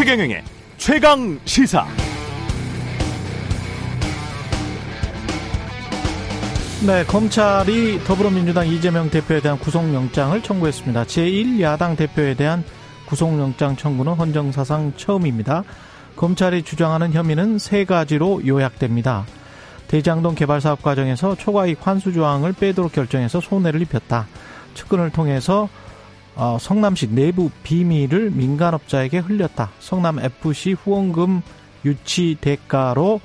최경영의 최강 시사. 네, 검찰이 더불어민주당 이재명 대표에 대한 구속영장을 청구했습니다. 제1야당 대표에 대한 구속영장 청구는 헌정사상 처음입니다. 검찰이 주장하는 혐의는 세 가지로 요약됩니다. 대장동 개발 사업 과정에서 초과이익 환수 조항을 빼도록 결정해서 손해를 입혔다. 측근을 통해서 어, 성남시 내부 비밀을 민간업자에게 흘렸다. 성남 FC 후원금 유치 대가로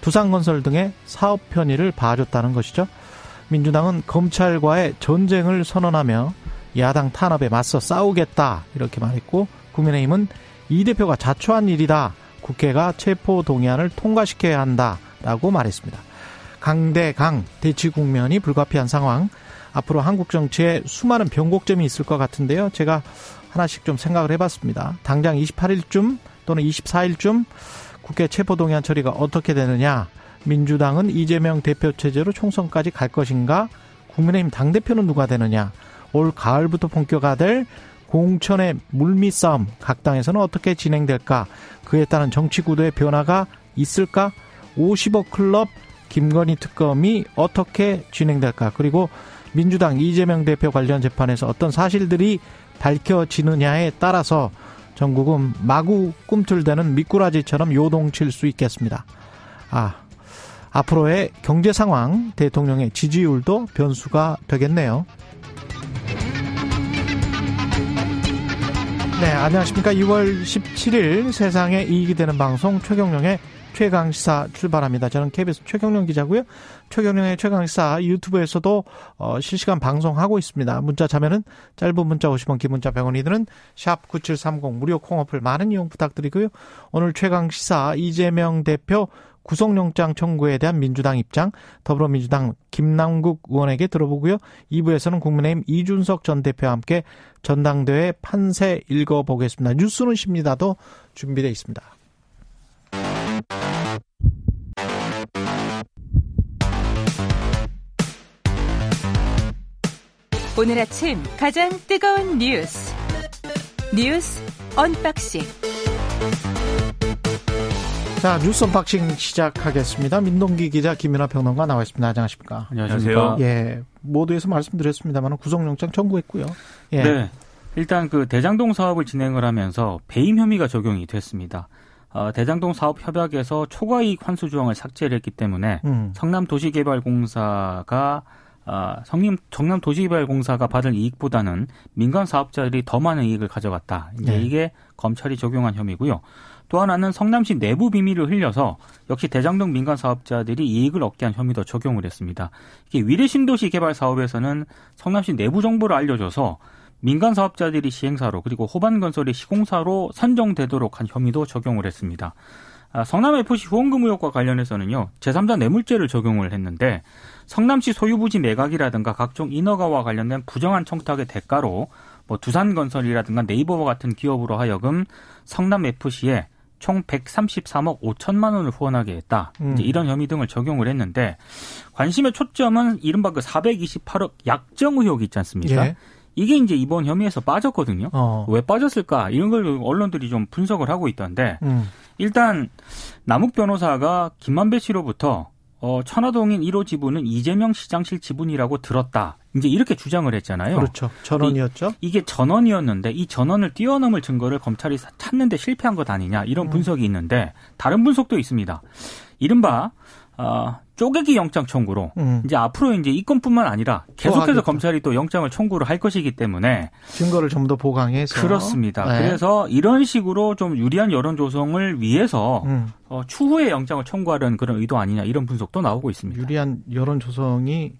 두산건설 등의 사업 편의를 봐줬다는 것이죠. 민주당은 검찰과의 전쟁을 선언하며 야당 탄압에 맞서 싸우겠다 이렇게 말했고 국민의힘은 이 대표가 자초한 일이다. 국회가 체포 동의안을 통과시켜야 한다라고 말했습니다. 강대강 대치 국면이 불가피한 상황. 앞으로 한국 정치에 수많은 변곡점이 있을 것 같은데요. 제가 하나씩 좀 생각을 해봤습니다. 당장 28일쯤 또는 24일쯤 국회 체포동의안 처리가 어떻게 되느냐. 민주당은 이재명 대표 체제로 총선까지 갈 것인가? 국민의힘 당대표는 누가 되느냐? 올 가을부터 본격화될 공천의 물밑 싸움 각 당에서는 어떻게 진행될까? 그에 따른 정치 구도의 변화가 있을까? 50억 클럽 김건희 특검이 어떻게 진행될까? 그리고 민주당 이재명 대표 관련 재판에서 어떤 사실들이 밝혀지느냐에 따라서 전국은 마구 꿈틀대는 미꾸라지처럼 요동칠 수 있겠습니다. 아, 앞으로의 경제 상황, 대통령의 지지율도 변수가 되겠네요. 네, 안녕하십니까. 6월 17일 세상에 이익이 되는 방송 최경령의 최강시사 출발합니다. 저는 KBS 최경령 기자고요. 최경령의 최강시사 유튜브에서도 어, 실시간 방송하고 있습니다. 문자 자면은 짧은 문자 50원, 긴 문자 100원이 드는 샵 9730 무료 콩어플 많은 이용 부탁드리고요. 오늘 최강시사 이재명 대표 구속영장 청구에 대한 민주당 입장, 더불어민주당 김남국 의원에게 들어보고요. 2부에서는 국민의힘 이준석 전 대표와 함께 전당대회 판세 읽어보겠습니다. 뉴스는 십니다도 준비되어 있습니다. 오늘 아침 가장 뜨거운 뉴스 뉴스 unboxing 자 뉴스 unboxing 시작하겠습니다. 민동기 기자 김민아 평론가 나와 있습니다. 안녕하십니까? 안녕하세요. 예, 모두에서 말씀드렸습니다만 구속영장 청구했고요. 예. 네. 일단 그 대장동 사업을 진행을 하면서 배임 혐의가 적용이 됐습니다. 어, 대장동 사업 협약에서 초과이익 환수 조항을 삭제를 했기 때문에 음. 성남도시개발공사가 어, 성림 정남 도시개발공사가 받을 이익보다는 민간 사업자들이 더 많은 이익을 가져갔다. 이제 네. 이게 검찰이 적용한 혐의고요. 또 하나는 성남시 내부 비밀을 흘려서 역시 대장동 민간 사업자들이 이익을 얻게 한 혐의도 적용을 했습니다. 이게 위례 신도시 개발 사업에서는 성남시 내부 정보를 알려줘서 민간 사업자들이 시행사로 그리고 호반 건설이 시공사로 선정되도록 한 혐의도 적용을 했습니다. 아, 성남FC 후원금 의혹과 관련해서는요, 제3자 뇌물죄를 적용을 했는데, 성남시 소유부지 매각이라든가 각종 인허가와 관련된 부정한 청탁의 대가로, 뭐 두산건설이라든가 네이버와 같은 기업으로 하여금 성남FC에 총 133억 5천만 원을 후원하게 했다. 음. 이제 이런 혐의 등을 적용을 했는데, 관심의 초점은 이른바 그 428억 약정 의혹이 있지 않습니까? 예. 이게 이제 이번 혐의에서 빠졌거든요. 어. 왜 빠졌을까? 이런 걸 언론들이 좀 분석을 하고 있던데, 음. 일단 남욱 변호사가 김만배 씨로부터 어, 천화동인 1호 지분은 이재명 시장실 지분이라고 들었다. 이제 이렇게 주장을 했잖아요. 그렇죠. 전원이었죠. 이, 게 전원이었는데 이 전원을 뛰어넘을 증거를 검찰이 찾는데 실패한 것 아니냐 이런 음. 분석이 있는데 다른 분석도 있습니다. 이른바 어, 쪼개기 영장 청구로 음. 이제 앞으로 이제 이 건뿐만 아니라 계속해서 검찰이 또 영장을 청구를 할 것이기 때문에 증거를 좀 더 보강해서 그렇습니다. 네. 그래서 이런 식으로 좀 유리한 여론 조성을 위해서 음. 어, 추후에 영장을 청구하려는 그런 의도 아니냐 이런 분석도 나오고 있습니다. 유리한 여론 조성이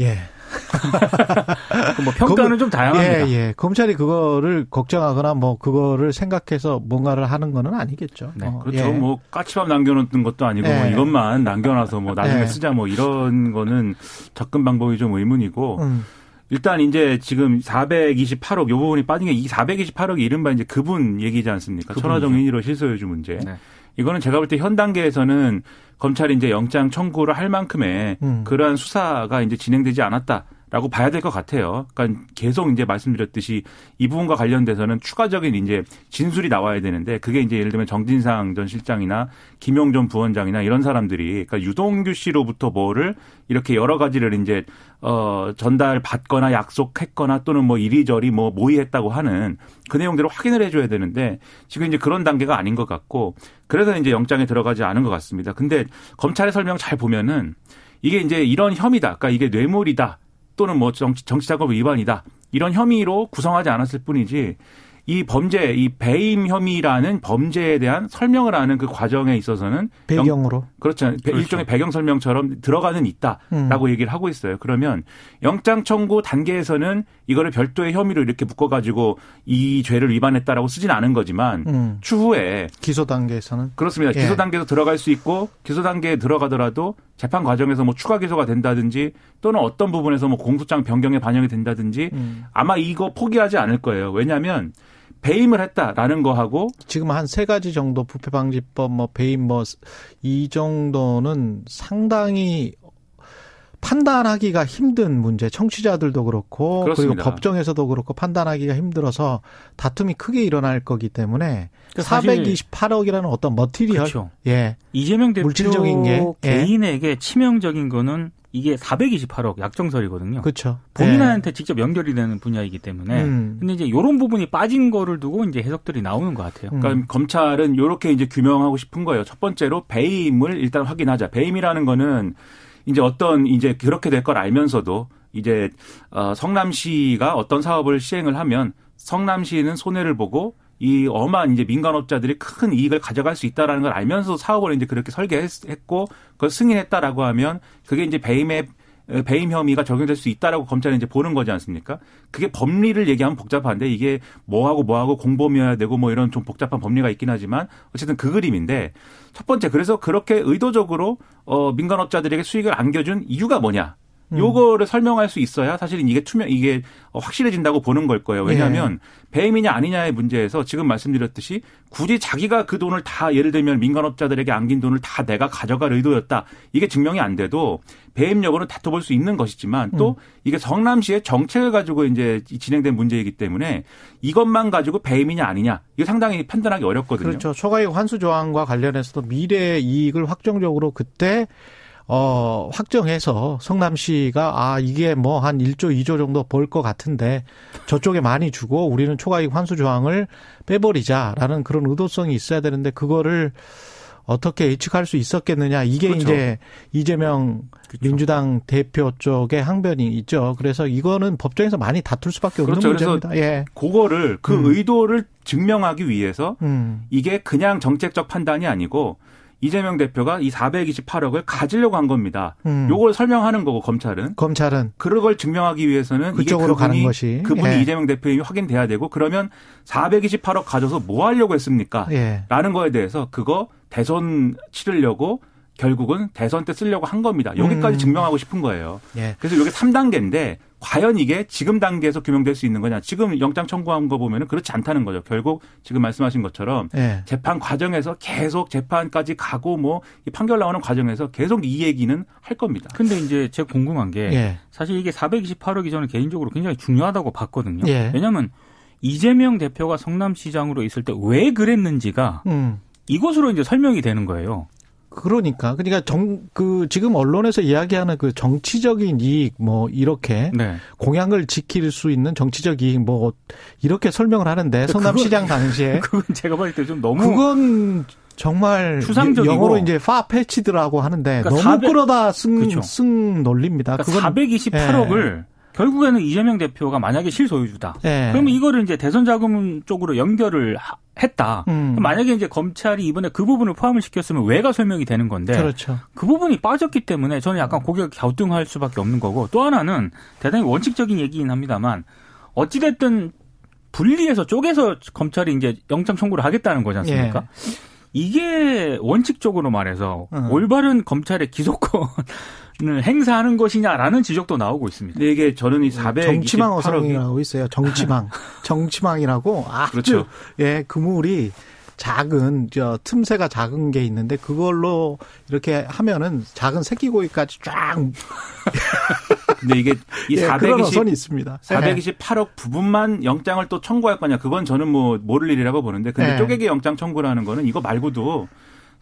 예. 뭐 평가는 검, 좀 다양합니다. 예, 예. 검찰이 그거를 걱정하거나 뭐 그거를 생각해서 뭔가를 하는 거는 아니겠죠. 네. 어, 그렇죠. 예. 뭐 까치밥 남겨놓는 것도 아니고 예. 뭐 이것만 남겨놔서 뭐 나중에 예. 쓰자 뭐 이런 거는 접근 방법이 좀 의문이고. 음. 일단 이제 지금 428억 요 부분이 빠진 게 이 428억이 이른바 이제 그분 얘기지 않습니까? 천하정 인일호 실소유주 문제. 네. 이거는 제가 볼 때 현 단계에서는 검찰이 이제 영장 청구를 할 만큼의 음. 그러한 수사가 이제 진행되지 않았다. 라고 봐야 될 것 같아요. 그러니까 계속 이제 말씀드렸듯이 이 부분과 관련돼서는 추가적인 이제 진술이 나와야 되는데 그게 이제 예를 들면 정진상 전 실장이나 김용 전 부원장이나 이런 사람들이 그러니까 유동규 씨로부터 뭐를 이렇게 여러 가지를 이제 어 전달 받거나 약속했거나 또는 뭐 이리저리 뭐 모의했다고 하는 그 내용들을 확인을 해줘야 되는데 지금 이제 그런 단계가 아닌 것 같고 그래서 이제 영장에 들어가지 않은 것 같습니다. 근데 검찰의 설명 잘 보면은 이게 이제 이런 혐의다. 그러니까 이게 뇌물이다. 또는 뭐 정치, 정치자금 위반이다. 이런 혐의로 구성하지 않았을 뿐이지 이 범죄, 이 배임 혐의라는 범죄에 대한 설명을 하는 그 과정에 있어서는 배경으로 영, 그렇죠. 그렇죠. 일종의 배경 설명처럼 들어가는 있다라고 음. 얘기를 하고 있어요. 그러면 영장 청구 단계에서는 이거를 별도의 혐의로 이렇게 묶어 가지고 이 죄를 위반했다라고 쓰진 않은 거지만 음. 추후에 기소 단계에서는 그렇습니다. 예. 기소 단계에서 들어갈 수 있고 기소 단계에 들어가더라도 재판 과정에서 뭐 추가 기소가 된다든지 또는 어떤 부분에서 뭐 공소장 변경에 반영이 된다든지 음. 아마 이거 포기하지 않을 거예요. 왜냐하면 배임을 했다라는 거하고 지금 한 세 가지 정도 부패 방지법 뭐 배임 뭐 이 정도는 상당히 판단하기가 힘든 문제, 청취자들도 그렇고 그렇습니다. 그리고 법정에서도 그렇고 판단하기가 힘들어서 다툼이 크게 일어날 거기 때문에 그러니까 428억이라는 어떤 머티리얼, 그렇죠. 예, 이재명 대표 물질적인 게 예. 개인에게 치명적인 거는 이게 428억 약정설이거든요. 그렇죠. 본인한테 네. 직접 연결이 되는 분야이기 때문에. 음. 근데 이제 이런 부분이 빠진 거를 두고 이제 해석들이 나오는 것 같아요. 음. 그러니까 검찰은 이렇게 이제 규명하고 싶은 거예요. 첫 번째로 배임을 일단 확인하자. 배임이라는 거는 이제 어떤 이제 그렇게 될 걸 알면서도 이제 어 성남시가 어떤 사업을 시행을 하면 성남시는 손해를 보고 이 어마한 이제 민간업자들이 큰 이익을 가져갈 수 있다라는 걸 알면서 사업을 이제 그렇게 설계했고 그걸 승인했다라고 하면 그게 이제 배임의 배임 혐의가 적용될 수 있다라고 검찰이 이제 보는 거지 않습니까? 그게 법리를 얘기하면 복잡한데 이게 뭐하고 뭐하고 공범이어야 되고 뭐 이런 좀 복잡한 법리가 있긴 하지만 어쨌든 그 그림인데 첫 번째 그래서 그렇게 의도적으로 어 민간업자들에게 수익을 안겨준 이유가 뭐냐? 음. 요거를 설명할 수 있어야 사실은 이게 투명 이게 확실해진다고 보는 걸 거예요. 왜냐하면 예. 배임이냐 아니냐의 문제에서 지금 말씀드렸듯이 굳이 자기가 그 돈을 다 예를 들면 민간업자들에게 안긴 돈을 다 내가 가져갈 의도였다. 이게 증명이 안 돼도 배임 여부는 다퉈볼 수 있는 것이지만 또 음. 이게 성남시의 정책을 가지고 이제 진행된 문제이기 때문에 이것만 가지고 배임이냐 아니냐 이거 상당히 판단하기 어렵거든요. 그렇죠. 초과이익 환수 조항과 관련해서도 미래 이익을 확정적으로 그때 어, 확정해서 성남시가 아, 이게 뭐 한 1조, 2조 정도 벌 것 같은데 저쪽에 많이 주고 우리는 초과이익 환수 조항을 빼버리자라는 그런 의도성이 있어야 되는데 그거를 어떻게 예측할 수 있었겠느냐. 이게 그렇죠. 이제 이재명 그렇죠. 민주당 대표 쪽의 항변이 있죠. 그래서 이거는 법정에서 많이 다툴 수밖에 없는 그렇죠. 문제입니다. 예. 그거를 그 음. 의도를 증명하기 위해서 음. 이게 그냥 정책적 판단이 아니고 이재명 대표가 이 428억을 가지려고 한 겁니다. 음. 요걸 설명하는 거고 검찰은 검찰은 그걸 증명하기 위해서는 그쪽으로 이게 그분이, 가는 것이 그분이 예. 이재명 대표님이 확인돼야 되고 그러면 428억 가져서 뭐 하려고 했습니까? 예. 라는 거에 대해서 그거 대선 치르려고 결국은 대선 때 쓰려고 한 겁니다. 여기까지 음. 증명하고 싶은 거예요. 예. 그래서 이게 3단계인데 과연 이게 지금 단계에서 규명될 수 있는 거냐? 지금 영장 청구한 거 보면 은 그렇지 않다는 거죠. 결국 지금 말씀하신 것처럼 예. 재판 과정에서 계속 재판까지 가고 뭐 판결 나오는 과정에서 계속 이 얘기는 할 겁니다. 근데 이제 제가 궁금한 게 예. 사실 이게 428억이 저는 개인적으로 굉장히 중요하다고 봤거든요. 예. 왜냐하면 이재명 대표가 성남시장으로 있을 때 왜 그랬는지가 음. 이것으로 이제 설명이 되는 거예요. 그러니까 그러니까 정 그 지금 언론에서 이야기하는 그 정치적인 이익 뭐 이렇게 네. 공약을 지킬 수 있는 정치적 이익 뭐 이렇게 설명을 하는데 성남시장 당시에 그건 제가 봤을 때좀 너무 그건 정말 추상적이고 영어로 이제 파패치드라고 하는데 그러니까 너무 400, 끌어다 쓴, 그렇죠. 쓴 논리입니다. 그러니까 그건 428억을 예. 결국에는 이재명 대표가 만약에 실소유주다. 네. 그러면 이거를 이제 대선 자금 쪽으로 연결을 했다. 음. 만약에 이제 검찰이 이번에 그 부분을 포함을 시켰으면 왜가 설명이 되는 건데 그렇죠. 그 부분이 빠졌기 때문에 저는 약간 고개가 갸우뚱할 수밖에 없는 거고 또 하나는 대단히 원칙적인 얘기긴 합니다만 어찌 됐든 분리해서 쪼개서 검찰이 이제 영장 청구를 하겠다는 거지 않습니까? 예. 이게 원칙적으로 말해서 음. 올바른 검찰의 기소권 행사하는 것이냐라는 지적도 나오고 있습니다. 근데 이게 저는 이 400. 정치망 어성이라고 있어요. 정치망. 정치망이라고 아주 그렇죠. 예, 그물이 작은 저 틈새가 작은 게 있는데 그걸로 이렇게 하면은 작은 새끼 고기까지 쫙 근데 이게 이 예, 420, 있습니다. 428억 부분만 영장을 또 청구할 거냐 그건 저는 뭐 모를 일이라고 보는데 근데 네. 쪼개기 영장 청구라는 거는 이거 말고도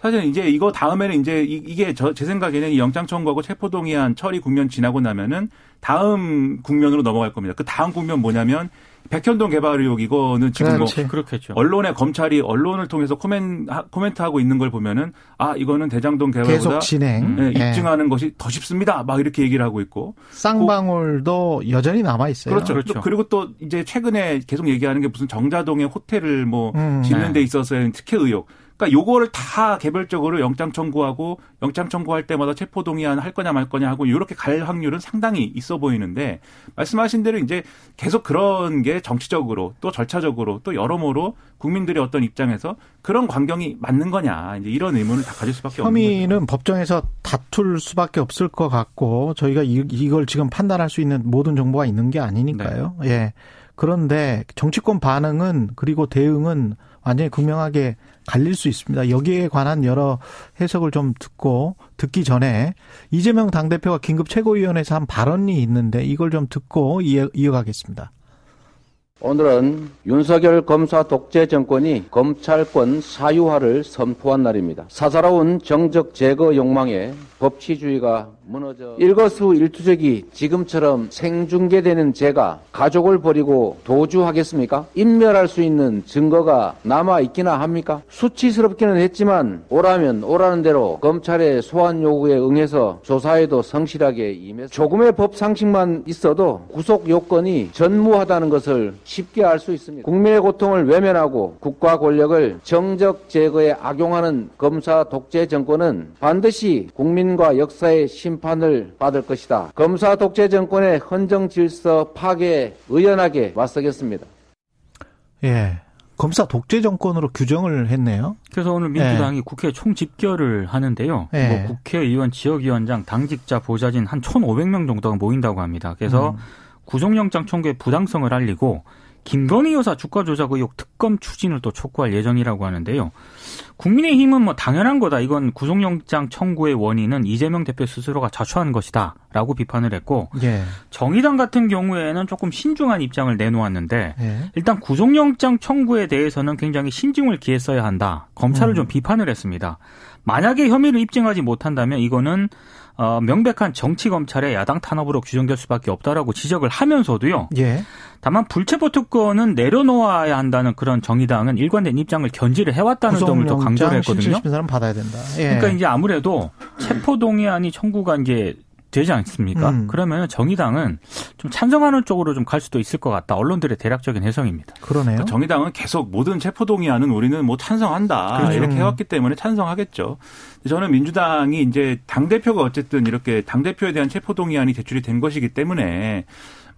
사실 이제 이거 다음에는 이제 이 게 저 제 생각에는 이 영장 청구하고 체포동의안 처리 국면 지나고 나면은 다음 국면으로 넘어갈 겁니다. 그 다음 국면 뭐냐면 백현동 개발 의혹 이거는 지금 뭐 그렇겠죠. 언론에 검찰이 언론을 통해서 코멘 코멘트하고 있는 걸 보면은 아 이거는 대장동 개발보다 진행 네, 입증하는 네. 것이 더 쉽습니다. 막 이렇게 얘기를 하고 있고 쌍방울도 고, 여전히 남아 있어요. 그렇죠. 그렇죠. 그리고 또 이제 최근에 계속 얘기하는 게 무슨 정자동에 호텔을 뭐 음, 짓는 데 네. 있어서의 특혜 의혹. 그러니까 요거를 다 개별적으로 영장 청구하고 영장 청구할 때마다 체포 동의안 할 거냐 말 거냐 하고 이렇게 갈 확률은 상당히 있어 보이는데 말씀하신 대로 이제 계속 그런 게 정치적으로 또 절차적으로 또 여러모로 국민들의 어떤 입장에서 그런 광경이 맞는 거냐 이제 이런 의문을 다 가질 수밖에 없는 거죠. 혐의는 법정에서 다툴 수밖에 없을 것 같고 저희가 이 걸 지금 판단할 수 있는 모든 정보가 있는 게 아니니까요. 네. 예. 그런데 정치권 반응은 그리고 대응은 완전히 극명하게 갈릴 수 있습니다. 여기에 관한 여러 해석을 좀 듣고 듣기 전에 이재명 당대표가 긴급 최고위원회에서 한 발언이 있는데 이걸 좀 듣고 이어가겠습니다. 오늘은 윤석열 검사 독재 정권이 검찰권 사유화를 선포한 날입니다. 사사로운 정적 제거 욕망에 법치주의가 무너져 일거수 일투족이 지금처럼 생중계되는 제가 가족을 버리고 도주하겠습니까? 인멸할 수 있는 증거가 남아 있기나 합니까? 수치스럽기는 했지만 오라면 오라는 대로 검찰의 소환 요구에 응해서 조사에도 성실하게 임해서 조금의 법 상식만 있어도 구속 요건이 전무하다는 것을 쉽게 알 수 있습니다. 국민의 고통을 외면하고 국가 권력을 정적 제거에 악용하는 검사 독재 정권은 반드시 국민 과 역사의 심판을 받을 것이다. 검사 독재 정권의 헌정 질서 파괴에 의연하게 맞서겠습니다. 예. 검사 독재 정권으로 규정을 했네요. 그래서 오늘 민주당이 네. 국회 총집결을 하는데요. 네. 뭐 국회의원, 지역위원장, 당직자, 보좌진 한 1,500명 정도가 모인다고 합니다. 그래서 음. 구속영장 청구의 부당성을 알리고 김건희 여사 주가 조작 의혹 특검 추진을 또 촉구할 예정이라고 하는데요. 국민의힘은 뭐 당연한 거다. 이건 구속영장 청구의 원인은 이재명 대표 스스로가 자초한 것이다라고 비판을 했고 예. 정의당 같은 경우에는 조금 신중한 입장을 내놓았는데 예. 일단 구속영장 청구에 대해서는 굉장히 신중을 기했어야 한다. 검찰을 음. 좀 비판을 했습니다. 만약에 혐의를 입증하지 못한다면 이거는 어, 명백한 정치 검찰의 야당 탄압으로 규정될 수밖에 없다라고 지적을 하면서도요. 예. 다만 불체포 특권은 내려놓아야 한다는 그런 정의당은 일관된 입장을 견지를 해왔다는 점을 또 강조를 했거든요. 사람 받아야 된다. 예. 그러니까 이제 아무래도 체포 동의안이 청구가 이제 되지 않습니까? 음. 그러면 정의당은 좀 찬성하는 쪽으로 좀 갈 수도 있을 것 같다. 언론들의 대략적인 해석입니다. 그러네요. 그러니까 정의당은 계속 모든 체포동의안은 우리는 뭐 찬성한다 그렇죠. 이렇게 해왔기 때문에 찬성하겠죠. 저는 민주당이 이제 당 대표가 어쨌든 이렇게 당 대표에 대한 체포 동의안이 제출이 된 것이기 때문에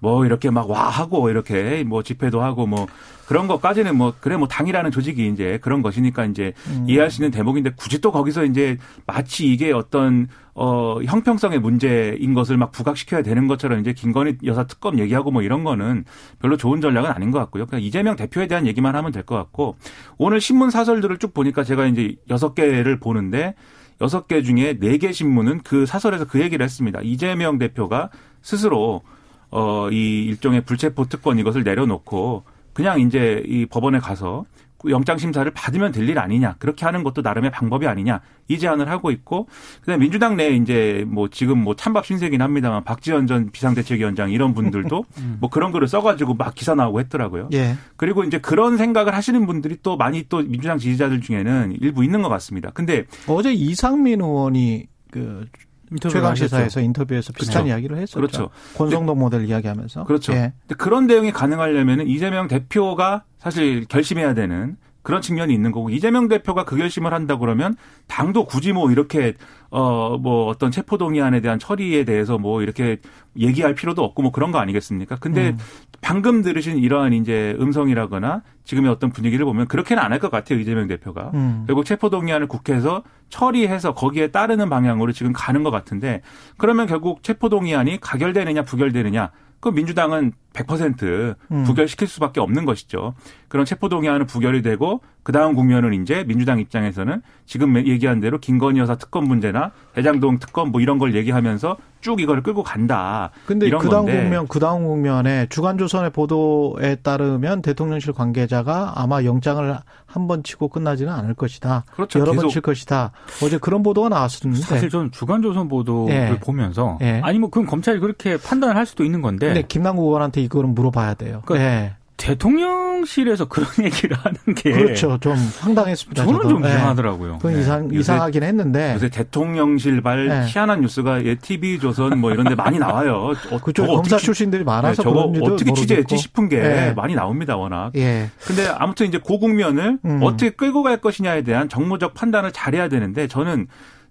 뭐 이렇게 막 와 하고 이렇게 뭐 집회도 하고 뭐 그런 것까지는 뭐 그래 뭐 당이라는 조직이 이제 그런 것이니까 이제 음. 이해할 수 있는 대목인데 굳이 또 거기서 이제 마치 이게 어떤 어 형평성의 문제인 것을 막 부각시켜야 되는 것처럼 이제 김건희 여사 특검 얘기하고 뭐 이런 거는 별로 좋은 전략은 아닌 것 같고요. 그냥 이재명 대표에 대한 얘기만 하면 될 것 같고 오늘 신문 사설들을 쭉 보니까 제가 이제 여섯 개를 보는데 여섯 개 중에 네 개 신문은 그 사설에서 그 얘기를 했습니다. 이재명 대표가 스스로 어, 이 일종의 불체포 특권 이것을 내려놓고 그냥 이제 이 법원에 가서 영장 심사를 받으면 될 일 아니냐 그렇게 하는 것도 나름의 방법이 아니냐 이 제안을 하고 있고 그다음에 민주당 내에 이제 뭐 지금 뭐 찬밥 신세긴 합니다만 박지원 전 비상대책위원장 이런 분들도 음. 뭐 그런 글을 써가지고 막 기사 나오고 했더라고요. 예. 그리고 이제 그런 생각을 하시는 분들이 또 많이 또 민주당 지지자들 중에는 일부 있는 것 같습니다. 근데 어제 이상민 의원이 그 최강 시사에서 인터뷰에서 비슷한 그렇죠. 이야기를 했었죠. 그렇죠. 권성동 모델 이야기하면서. 그렇죠. 예. 그런 대응이 가능하려면 이재명 대표가 사실 결심해야 되는 그런 측면이 있는 거고 이재명 대표가 그 결심을 한다 그러면 당도 굳이 뭐 이렇게 어 뭐 어떤 체포동의안에 대한 처리에 대해서 뭐 이렇게 얘기할 필요도 없고 뭐 그런 거 아니겠습니까? 근데 음. 방금 들으신 이러한 이제 음성이라거나 지금의 어떤 분위기를 보면 그렇게는 안 할 것 같아요 이재명 대표가 음. 결국 체포동의안을 국회에서 처리해서 거기에 따르는 방향으로 지금 가는 것 같은데 그러면 결국 체포동의안이 가결되느냐 부결되느냐 그 민주당은 100% 음. 부결시킬 수밖에 없는 것이죠. 그런 체포동의안은 부결이 되고 그 다음 국면은 이제 민주당 입장에서는 지금 얘기한 대로 김건희 여사 특검 문제나 대장동 특검 뭐 이런 걸 얘기하면서 쭉 이걸 끌고 간다. 근데 이런 그 다음 건데. 국면 그 다음 국면에 주간조선의 보도에 따르면 대통령실 관계자가 아마 영장을 한 번 치고 끝나지는 않을 것이다. 그렇죠. 여러 번 칠 것이다. 어제 그런 보도가 나왔었는데 사실 저는 주간조선 보도를 예. 보면서 예. 아니 뭐 그건 검찰이 그렇게 판단을 할 수도 있는 건데. 근데 김남국 의원한테 이거는 물어봐야 돼요. 그러니까 예. 대통령실에서 그런 얘기를 하는 게 그렇죠. 좀 황당했습니다. 저는 저도. 좀 네. 이상하더라고요. 그 네. 이상 이상하긴 했는데 요새 대통령실발 네. 희한한 뉴스가 예, TV 조선 뭐 이런데 많이 나와요. 어, 그쪽 검사 어떻게, 출신들이 많아서 네, 저거 어떻게 취재했지 싶은 게 네. 많이 나옵니다. 워낙. 예. 근데 아무튼 이제 고국면을 음. 어떻게 끌고 갈 것이냐에 대한 정무적 판단을 잘해야 되는데 저는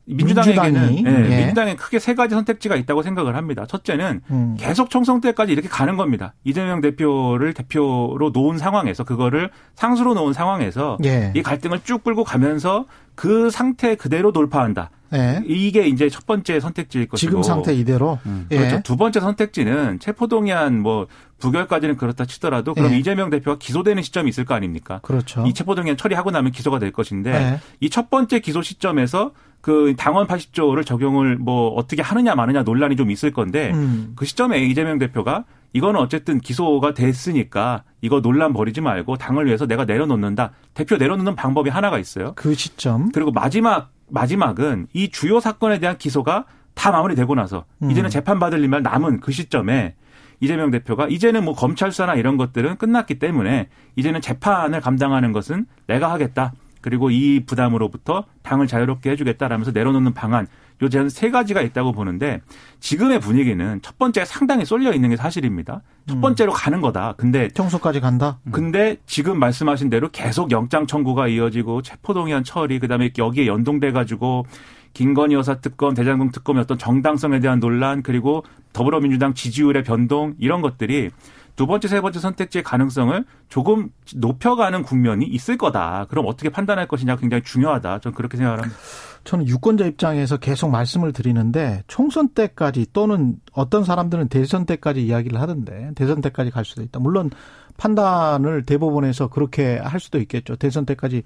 민주당에게는 네, 예. 민주당에 크게 세 가지 선택지가 있다고 생각을 합니다. 첫째는 음. 계속 총선 때까지 이렇게 가는 겁니다. 이재명 대표를 대표로 놓은 상황에서 그거를 상수로 놓은 상황에서 예. 이 갈등을 쭉 끌고 가면서 그 상태 그대로 돌파한다. 예. 이게 이제 첫 번째 선택지일 것이고 지금 상태 이대로 음. 예. 그렇죠. 두 번째 선택지는 체포동의안 뭐 부결까지는 그렇다 치더라도 그럼 예. 이재명 대표가 기소되는 시점이 있을 거 아닙니까? 그렇죠. 이 체포동의안 처리하고 나면 기소가 될 것인데 예. 이첫 번째 기소 시점에서 그 당원 80조를 적용을 뭐 어떻게 하느냐 마느냐 논란이 좀 있을 건데 음. 그 시점에 이재명 대표가 이거는 어쨌든 기소가 됐으니까 이거 논란 벌이지 말고 당을 위해서 내가 내려놓는다. 대표 내려놓는 방법이 하나가 있어요. 그 시점. 그리고 마지막 마지막은 이 주요 사건에 대한 기소가 다 마무리되고 나서 음. 이제는 재판 받을 일만 남은 그 시점에 이재명 대표가 이제는 뭐 검찰 수사나 이런 것들은 끝났기 때문에 이제는 재판을 감당하는 것은 내가 하겠다. 그리고 이 부담으로부터 당을 자유롭게 해주겠다라면서 내려놓는 방안 요 제한 세 가지가 있다고 보는데 지금의 분위기는 첫 번째 상당히 쏠려 있는 게 사실입니다. 첫 음. 번째로 가는 거다. 근데 청소까지 간다. 음. 근데 지금 말씀하신 대로 계속 영장 청구가 이어지고 체포동의안 처리 그다음에 여기에 연동돼 가지고 김건희 여사 특검, 대장동 특검의 어떤 정당성에 대한 논란 그리고 더불어민주당 지지율의 변동 이런 것들이 두 번째, 세 번째 선택지의 가능성을 조금 높여가는 국면이 있을 거다. 그럼 어떻게 판단할 것이냐 굉장히 중요하다. 저는 그렇게 생각을 합니다. 저는 유권자 입장에서 계속 말씀을 드리는데 총선 때까지 또는 어떤 사람들은 대선 때까지 이야기를 하던데 대선 때까지 갈 수도 있다. 물론 판단을 대법원에서 그렇게 할 수도 있겠죠. 대선 때까지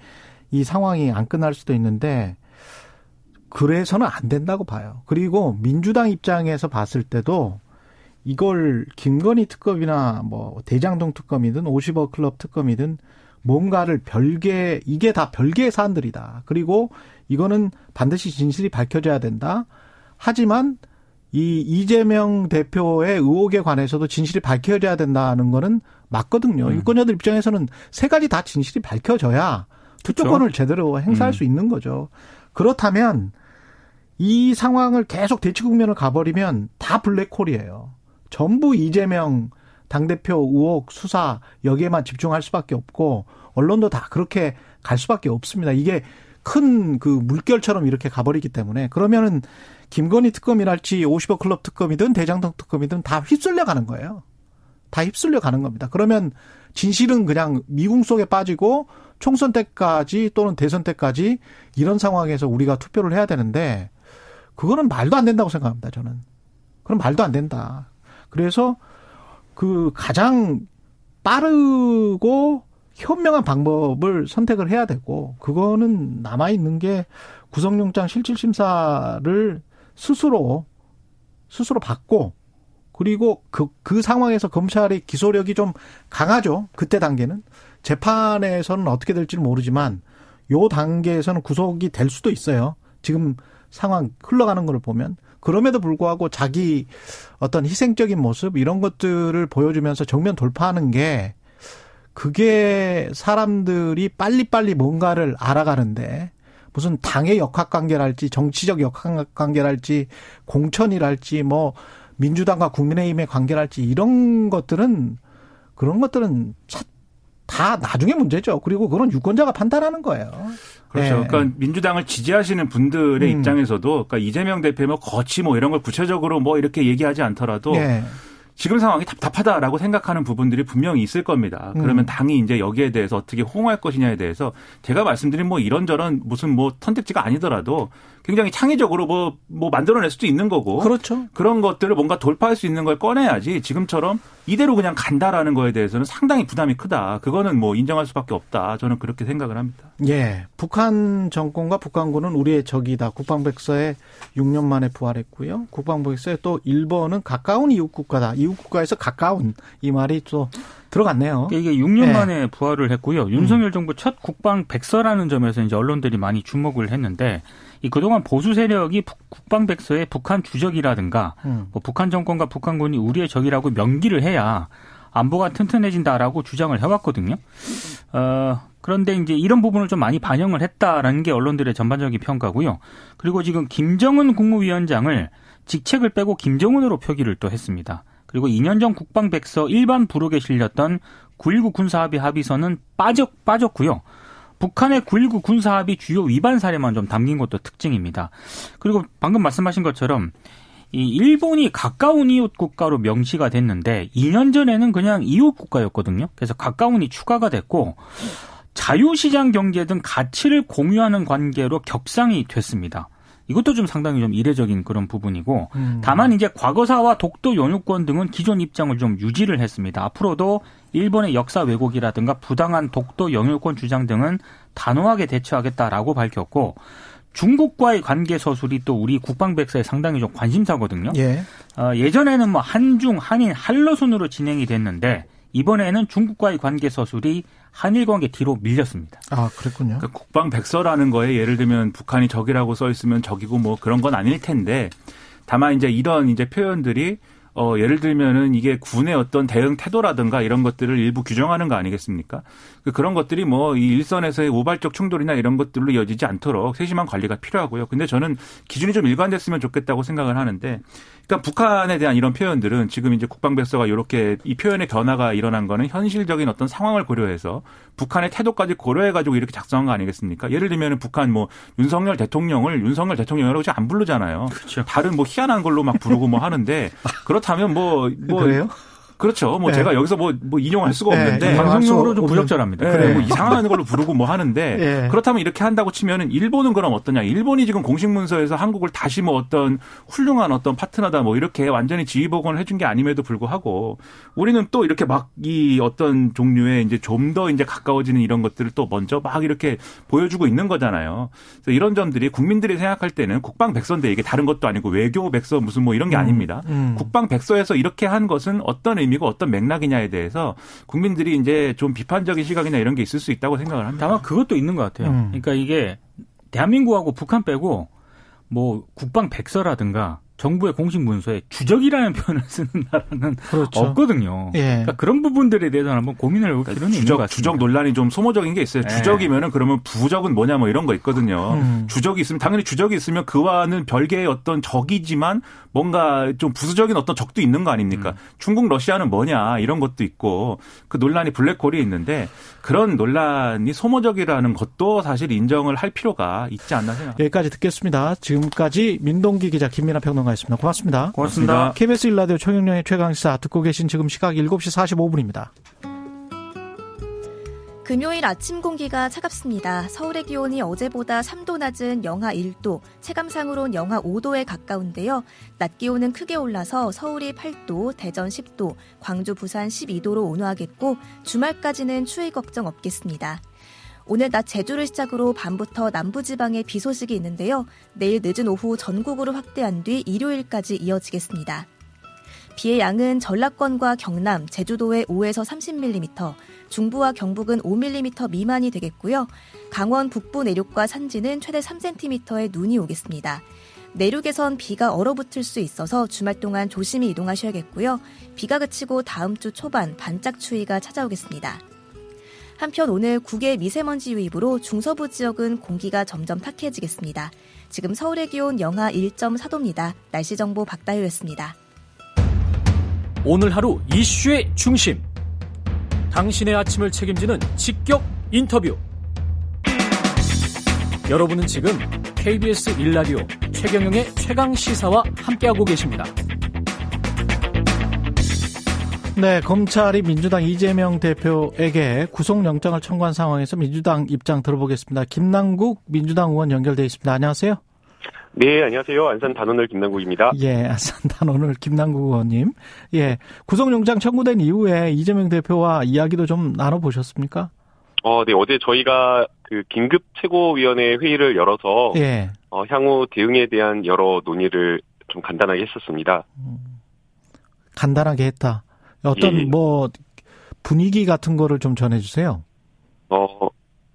이 상황이 안 끝날 수도 있는데 그래서는 안 된다고 봐요. 그리고 민주당 입장에서 봤을 때도 이걸 김건희 특검이나 뭐 대장동 특검이든 50억 클럽 특검이든 뭔가를 별개 이게 다 별개의 사안들이다. 그리고 이거는 반드시 진실이 밝혀져야 된다. 하지만 이 이재명 대표의 의혹에 관해서도 진실이 밝혀져야 된다는 거는 맞거든요. 음. 유권자들 입장에서는 세 가지 다 진실이 밝혀져야 투표권을 그렇죠. 제대로 행사할 음. 수 있는 거죠. 그렇다면 이 상황을 계속 대치 국면을 가버리면 다 블랙홀이에요. 전부 이재명 당대표 의혹 수사 여기에만 집중할 수밖에 없고 언론도 다 그렇게 갈 수밖에 없습니다. 이게 큰 그 물결처럼 이렇게 가버리기 때문에 그러면은 김건희 특검이랄지 50억 클럽 특검이든 대장동 특검이든 다 휩쓸려 가는 거예요. 다 휩쓸려 가는 겁니다. 그러면 진실은 그냥 미궁 속에 빠지고 총선 때까지 또는 대선 때까지 이런 상황에서 우리가 투표를 해야 되는데 그거는 말도 안 된다고 생각합니다. 저는. 그럼 말도 안 된다. 그래서 그 가장 빠르고 현명한 방법을 선택을 해야 되고 그거는 남아 있는 게 구속영장 실질 심사를 스스로 스스로 받고 그리고 그, 그 상황에서 검찰의 기소력이 좀 강하죠. 그때 단계는. 재판에서는 어떻게 될지는 모르지만 요 단계에서는 구속이 될 수도 있어요. 지금 상황 흘러가는 걸 보면. 그럼에도 불구하고 자기 어떤 희생적인 모습 이런 것들을 보여주면서 정면 돌파하는 게 그게 사람들이 빨리빨리 뭔가를 알아가는데 무슨 당의 역학관계랄지 정치적 역학관계랄지 공천이랄지 뭐 민주당과 국민의힘의 관계랄지 이런 것들은 그런 것들은 다 나중에 문제죠. 그리고 그건 유권자가 판단하는 거예요. 그렇죠. 네. 그러니까 민주당을 지지하시는 분들의 음. 입장에서도 그러니까 이재명 대표 뭐 거치 뭐 이런 걸 구체적으로 뭐 이렇게 얘기하지 않더라도 네. 지금 상황이 답답하다라고 생각하는 부분들이 분명히 있을 겁니다. 그러면 음. 당이 이제 여기에 대해서 어떻게 호응할 것이냐에 대해서 제가 말씀드린 뭐 이런저런 무슨 뭐 선택지가 아니더라도 굉장히 창의적으로 뭐, 뭐 만들어낼 수도 있는 거고. 그렇죠. 그런 것들을 뭔가 돌파할 수 있는 걸 꺼내야지 지금처럼 이대로 그냥 간다라는 거에 대해서는 상당히 부담이 크다. 그거는 뭐 인정할 수밖에 없다. 저는 그렇게 생각을 합니다. 예. 북한 정권과 북한군은 우리의 적이다. 국방백서에 6년 만에 부활했고요. 국방백서에 또 일본은 가까운 이웃 국가다. 이웃 국가에서 가까운 이 말이 또 들어갔네요. 이게 6년 네. 만에 부활을 했고요. 윤석열 음. 정부 첫 국방 백서라는 점에서 이제 언론들이 많이 주목을 했는데 이 그동안 보수 세력이 국방 백서에 북한 주적이라든가 음. 뭐 북한 정권과 북한군이 우리의 적이라고 명기를 해야 안보가 튼튼해진다라고 주장을 해왔거든요. 어, 그런데 이제 이런 부분을 좀 많이 반영을 했다라는 게 언론들의 전반적인 평가고요. 그리고 지금 김정은 국무위원장을 직책을 빼고 김정은으로 표기를 또 했습니다. 그리고 2년 전 국방백서 일반 부록에 실렸던 9.19 군사합의 합의서는 빠졌, 빠졌고요. 북한의 9.19 군사합의 주요 위반 사례만 좀 담긴 것도 특징입니다. 그리고 방금 말씀하신 것처럼 이 일본이 가까운 이웃 국가로 명시가 됐는데 2년 전에는 그냥 이웃 국가였거든요. 그래서 가까운이 추가가 됐고 자유시장 경제 등 가치를 공유하는 관계로 격상이 됐습니다. 이것도 좀 상당히 좀 이례적인 그런 부분이고 음. 다만 이제 과거사와 독도 영유권 등은 기존 입장을 좀 유지를 했습니다. 앞으로도 일본의 역사 왜곡이라든가 부당한 독도 영유권 주장 등은 단호하게 대처하겠다라고 밝혔고 중국과의 관계 서술이 또 우리 국방백서에 상당히 좀 관심사거든요. 예. 어, 예전에는 뭐 한중, 한인, 한러 순으로 진행이 됐는데 이번에는 중국과의 관계 서술이 한일 관계 뒤로 밀렸습니다. 아, 그랬군요. 그러니까 국방 백서라는 거에 예를 들면 북한이 적이라고 써 있으면 적이고 뭐 그런 건 아닐 텐데 다만 이제 이런 이제 표현들이 어, 예를 들면은 이게 군의 어떤 대응 태도라든가 이런 것들을 일부 규정하는 거 아니겠습니까? 그 그런 것들이 뭐 이 일선에서의 우발적 충돌이나 이런 것들로 이어지지 않도록 세심한 관리가 필요하고요. 근데 저는 기준이 좀 일관됐으면 좋겠다고 생각을 하는데 그러니까 북한에 대한 이런 표현들은 지금 이제 국방백서가 이렇게 이 표현의 변화가 일어난 거는 현실적인 어떤 상황을 고려해서 북한의 태도까지 고려해가지고 이렇게 작성한 거 아니겠습니까? 예를 들면 북한 뭐 윤석열 대통령을 윤석열 대통령이라고 안 부르잖아요. 그렇죠. 다른 뭐 희한한 걸로 막 부르고 뭐 하는데 그렇다면 뭐, 뭐 그래요? 그렇죠. 뭐 네. 제가 여기서 뭐, 뭐 인용할 수가 네. 없는데 방송용으로 좀 부적절합니다. 네. 그래 뭐 이상한 걸로 부르고 뭐 하는데 네. 그렇다면 이렇게 한다고 치면은 일본은 그럼 어떠냐? 일본이 지금 공식 문서에서 한국을 다시 뭐 어떤 훌륭한 어떤 파트너다 뭐 이렇게 완전히 지위 복원을 해준 게 아님에도 불구하고 우리는 또 이렇게 막 이 어떤 종류의 이제 좀 더 이제 가까워지는 이런 것들을 또 먼저 막 이렇게 보여주고 있는 거잖아요. 그래서 이런 점들이 국민들이 생각할 때는 국방 백서인데 이게 다른 것도 아니고 외교 백서 무슨 뭐 이런 게 음, 아닙니다. 음. 국방 백서에서 이렇게 한 것은 어떤 의미 의미고 어떤 맥락이냐에 대해서 국민들이 이제 좀 비판적인 시각이나 이런 게 있을 수 있다고 생각을 합니다. 다만 그것도 있는 것 같아요. 음. 그러니까 이게 대한민국하고 북한 빼고 뭐 국방 백서라든가 정부의 공식 문서에 주적이라는 표현을 쓰는 나라는 그렇죠. 없거든요. 예. 그러니까 그런 부분들에 대해서 한번 고민을 해볼 필요는 그러니까 주적, 있는 것. 주적 논란이 좀 소모적인 게 있어요. 예. 주적이면은 그러면 부적은 뭐냐 뭐 이런 거 있거든요. 음. 주적이 있으면 당연히 주적이 있으면 그와는 별개의 어떤 적이지만 뭔가 좀 부수적인 어떤 적도 있는 거 아닙니까? 음. 중국 러시아는 뭐냐 이런 것도 있고 그 논란이 블랙홀이 있는데 그런 논란이 소모적이라는 것도 사실 인정을 할 필요가 있지 않나 생각합니다. 여기까지 듣겠습니다. 지금까지 민동기 기자 김민아 평론가 전화했습니다. 고맙습니다. 고맙습니다. KBS 일라디오 최경령의 최강시사 듣고 계신 지금 시각 7시 45분입니다. 금요일 아침 공기가 차갑습니다. 서울의 기온이 어제보다 3도 낮은 영하 1도, 체감상으로는 영하 5도에 가까운데요. 낮 기온은 크게 올라서 서울이 8도, 대전 10도, 광주, 부산 12도로 온화하겠고 주말까지는 추위 걱정 없겠습니다. 오늘 낮 제주를 시작으로 밤부터 남부지방에 비 소식이 있는데요. 내일 늦은 오후 전국으로 확대한 뒤 일요일까지 이어지겠습니다. 비의 양은 전라권과 경남, 제주도에 5에서 30mm, 중부와 경북은 5mm 미만이 되겠고요. 강원 북부 내륙과 산지는 최대 3cm의 눈이 오겠습니다. 내륙에선 비가 얼어붙을 수 있어서 주말 동안 조심히 이동하셔야겠고요. 비가 그치고 다음 주 초반 반짝 추위가 찾아오겠습니다. 한편 오늘 국외 미세먼지 유입으로 중서부 지역은 공기가 점점 탁해지겠습니다. 지금 서울의 기온 영하 1.4도입니다. 날씨 정보 박다효였습니다. 오늘 하루 이슈의 중심. 당신의 아침을 책임지는 직격 인터뷰. 여러분은 지금 KBS 일라디오 최경영의 최강 시사와 함께하고 계십니다. 네, 검찰이 민주당 이재명 대표에게 구속영장을 청구한 상황에서 민주당 입장 들어보겠습니다. 김남국 민주당 의원 연결돼 있습니다. 안녕하세요. 네, 안녕하세요. 안산 단원을 김남국입니다. 예, 안산 단원을 김남국 의원님. 예, 구속영장 청구된 이후에 이재명 대표와 이야기도 좀 나눠보셨습니까? 어, 네, 어제 저희가 그 긴급 최고위원회 회의를 열어서 예. 어, 향후 대응에 대한 여러 논의를 좀 간단하게 했었습니다. 음, 간단하게 했다. 어떤 예. 뭐 분위기 같은 거를 좀 전해주세요. 어,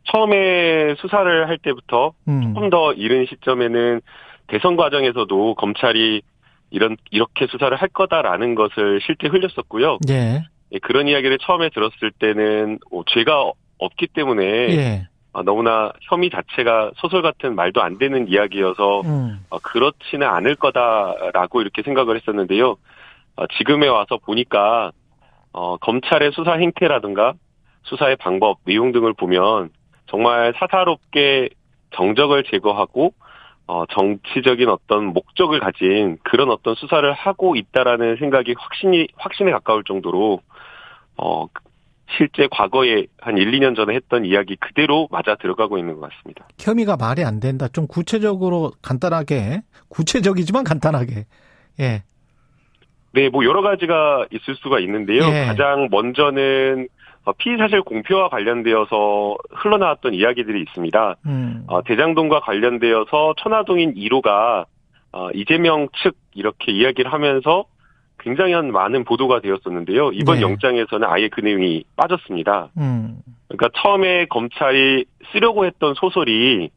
처음에 수사를 할 때부터 음. 조금 더 이른 시점에는 대선 과정에서도 검찰이 이런 이렇게 수사를 할 거다라는 것을 실제 흘렸었고요. 예. 예 그런 이야기를 처음에 들었을 때는 어, 죄가 없기 때문에 예. 어, 너무나 혐의 자체가 소설 같은 말도 안 되는 이야기여서 음. 어, 그렇지는 않을 거다라고 이렇게 생각을 했었는데요. 어, 지금에 와서 보니까 어, 검찰의 수사 행태라든가 수사의 방법, 내용 등을 보면 정말 사사롭게 정적을 제거하고 어, 정치적인 어떤 목적을 가진 그런 어떤 수사를 하고 있다라는 생각이 확신이 확신에 가까울 정도로 어, 실제 과거에 한 1, 2년 전에 했던 이야기 그대로 맞아 들어가고 있는 것 같습니다. 혐의가 말이 안 된다. 좀 구체적으로 간단하게 구체적이지만 간단하게 예. 네, 뭐 여러 가지가 있을 수가 있는데요. 예. 가장 먼저는 어, 피의 사실 공표와 관련되어서 흘러나왔던 이야기들이 있습니다. 음. 어, 대장동과 관련되어서 천화동인 1호가 어, 이재명 측 이렇게 이야기를 하면서 굉장히 많은 보도가 되었었는데요. 이번 네. 영장에서는 아예 그 내용이 빠졌습니다. 음. 그러니까 처음에 검찰이 쓰려고 했던 소설이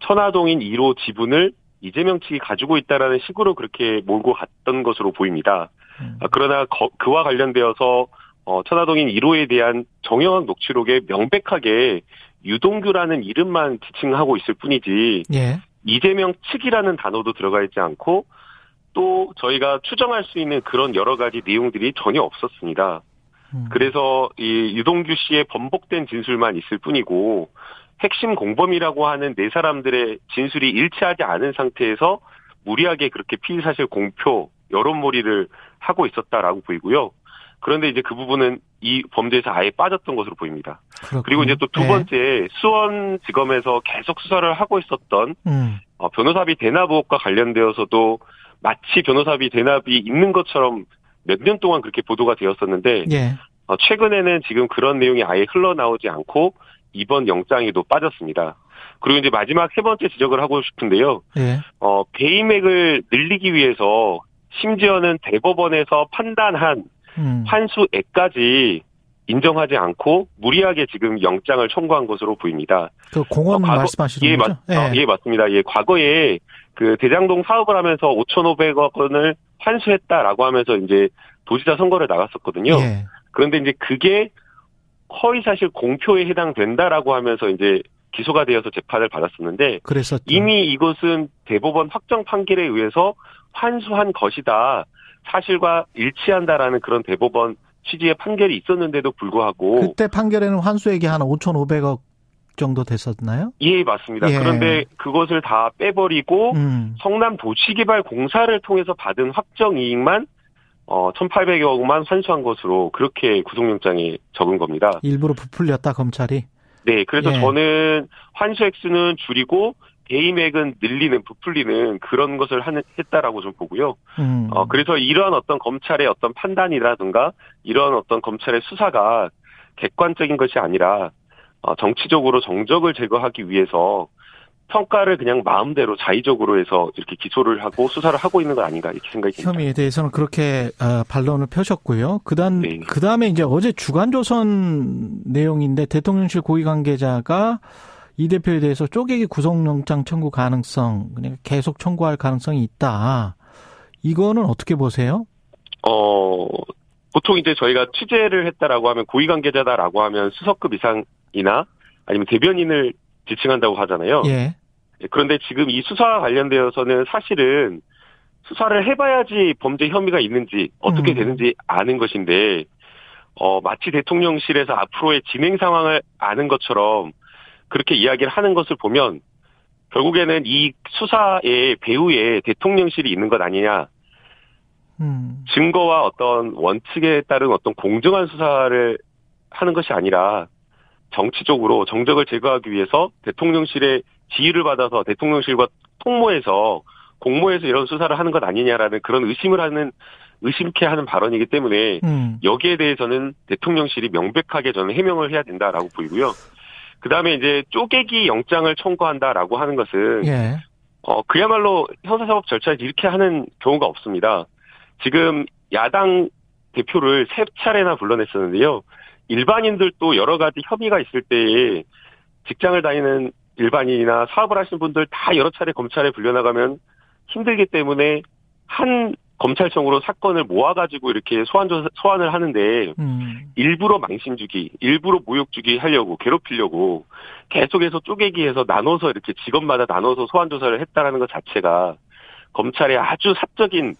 천화동인 1호 지분을 이재명 측이 가지고 있다라는 식으로 그렇게 몰고 갔던 것으로 보입니다. 음. 그러나 거, 그와 관련되어서 어, 천화동인 1호에 대한 정형학 녹취록에 명백하게 유동규라는 이름만 지칭하고 있을 뿐이지 예. 이재명 측이라는 단어도 들어가 있지 않고 또 저희가 추정할 수 있는 그런 여러 가지 내용들이 전혀 없었습니다. 음. 그래서 이 유동규 씨의 번복된 진술만 있을 뿐이고 핵심 공범이라고 하는 네 사람들의 진술이 일치하지 않은 상태에서 무리하게 그렇게 피의 사실 공표 여론몰이를 하고 있었다라고 보이고요. 그런데 이제 그 부분은 이 범죄에서 아예 빠졌던 것으로 보입니다. 그렇군요. 그리고 이제 또두 네. 번째 네. 수원지검에서 계속 수사를 하고 있었던 음. 어, 변호사비 대납 의혹과 관련되어서도 마치 변호사비 대납이 있는 것처럼 몇 년 동안 그렇게 보도가 되었었는데 예. 어, 최근에는 지금 그런 내용이 아예 흘러나오지 않고 이번 영장에도 빠졌습니다. 그리고 이제 마지막 세 번째 지적을 하고 싶은데요. 예. 어, 배임액을 늘리기 위해서 심지어는 대법원에서 판단한 음. 환수액까지 인정하지 않고 무리하게 지금 영장을 청구한 것으로 보입니다. 그 공원 어, 과거, 말씀하시는 예, 거죠? 맞, 예. 어, 예, 맞습니다. 예, 과거에 그 대장동 사업을 하면서 5,500억 원을 환수했다라고 하면서 이제 도지사 선거를 나갔었거든요. 예. 그런데 이제 그게 허위 사실 공표에 해당된다라고 하면서 이제 기소가 되어서 재판을 받았었는데 그랬었죠. 이미 이것은 대법원 확정 판결에 의해서 환수한 것이다. 사실과 일치한다라는 그런 대법원 취지의 판결이 있었는데도 불구하고 그때 판결에는 환수액이 한 5,500억 정도 됐었나요? 예, 맞습니다. 예. 그런데 그것을 다 빼버리고 음. 성남 도시개발 공사를 통해서 받은 확정 이익만 어 1,800억만 환수한 것으로 그렇게 구속영장에 적은 겁니다. 일부러 부풀렸다 검찰이. 네, 그래서 예. 저는 환수 액수는 줄이고 개임액은 늘리는 부풀리는 그런 것을 하는 했다라고 좀 보고요. 음. 어 그래서 이러한 어떤 검찰의 어떤 판단이라든가 이런 어떤 검찰의 수사가 객관적인 것이 아니라 어 정치적으로 정적을 제거하기 위해서 평가를 그냥 마음대로 자의적으로 해서 이렇게 기소를 하고 수사를 하고 있는 건 아닌가 이렇게 생각이 듭니다. 혐의에 대해서는 그렇게 어, 반론을 펴셨고요. 그다음 네. 그다음에 이제 어제 주간조선 내용인데 대통령실 고위 관계자가 이 대표에 대해서 쪼개기 구속영장 청구 가능성, 그러니까 계속 청구할 가능성이 있다. 이거는 어떻게 보세요? 어, 보통 이제 저희가 취재를 했다라고 하면 고위 관계자다라고 하면 수석급 이상이나 아니면 대변인을 지칭한다고 하잖아요. 예. 예. 그런데 지금 이 수사와 관련되어서는 사실은 수사를 해봐야지 범죄 혐의가 있는지 어떻게 음. 되는지 아는 것인데 어 마치 대통령실에서 앞으로의 진행 상황을 아는 것처럼 그렇게 이야기를 하는 것을 보면 결국에는 이 수사의 배후에 대통령실이 있는 것 아니냐. 음. 증거와 어떤 원칙에 따른 어떤 공정한 수사를 하는 것이 아니라 정치적으로 정적을 제거하기 위해서 대통령실의 지휘를 받아서 대통령실과 통모해서 공모해서 이런 수사를 하는 것 아니냐라는 그런 의심을 하는 의심케 하는 발언이기 때문에 음. 여기에 대해서는 대통령실이 명백하게 저는 해명을 해야 된다라고 보이고요. 그 다음에 이제 쪼개기 영장을 청구한다라고 하는 것은 예. 어 그야말로 형사사법 절차에서 이렇게 하는 경우가 없습니다. 지금 야당 대표를 세 차례나 불러냈었는데요. 일반인들도 여러 가지 협의가 있을 때에 직장을 다니는 일반인이나 사업을 하시는 분들 다 여러 차례 검찰에 불려나가면 힘들기 때문에 한 검찰청으로 사건을 모아가지고 이렇게 소환 소환을 하는데 음. 일부러 망신 주기, 일부러 모욕 주기 하려고 괴롭히려고 계속해서 쪼개기 해서 나눠서 이렇게 직업마다 나눠서 소환 조사를 했다라는 것 자체가 검찰의 아주 사적인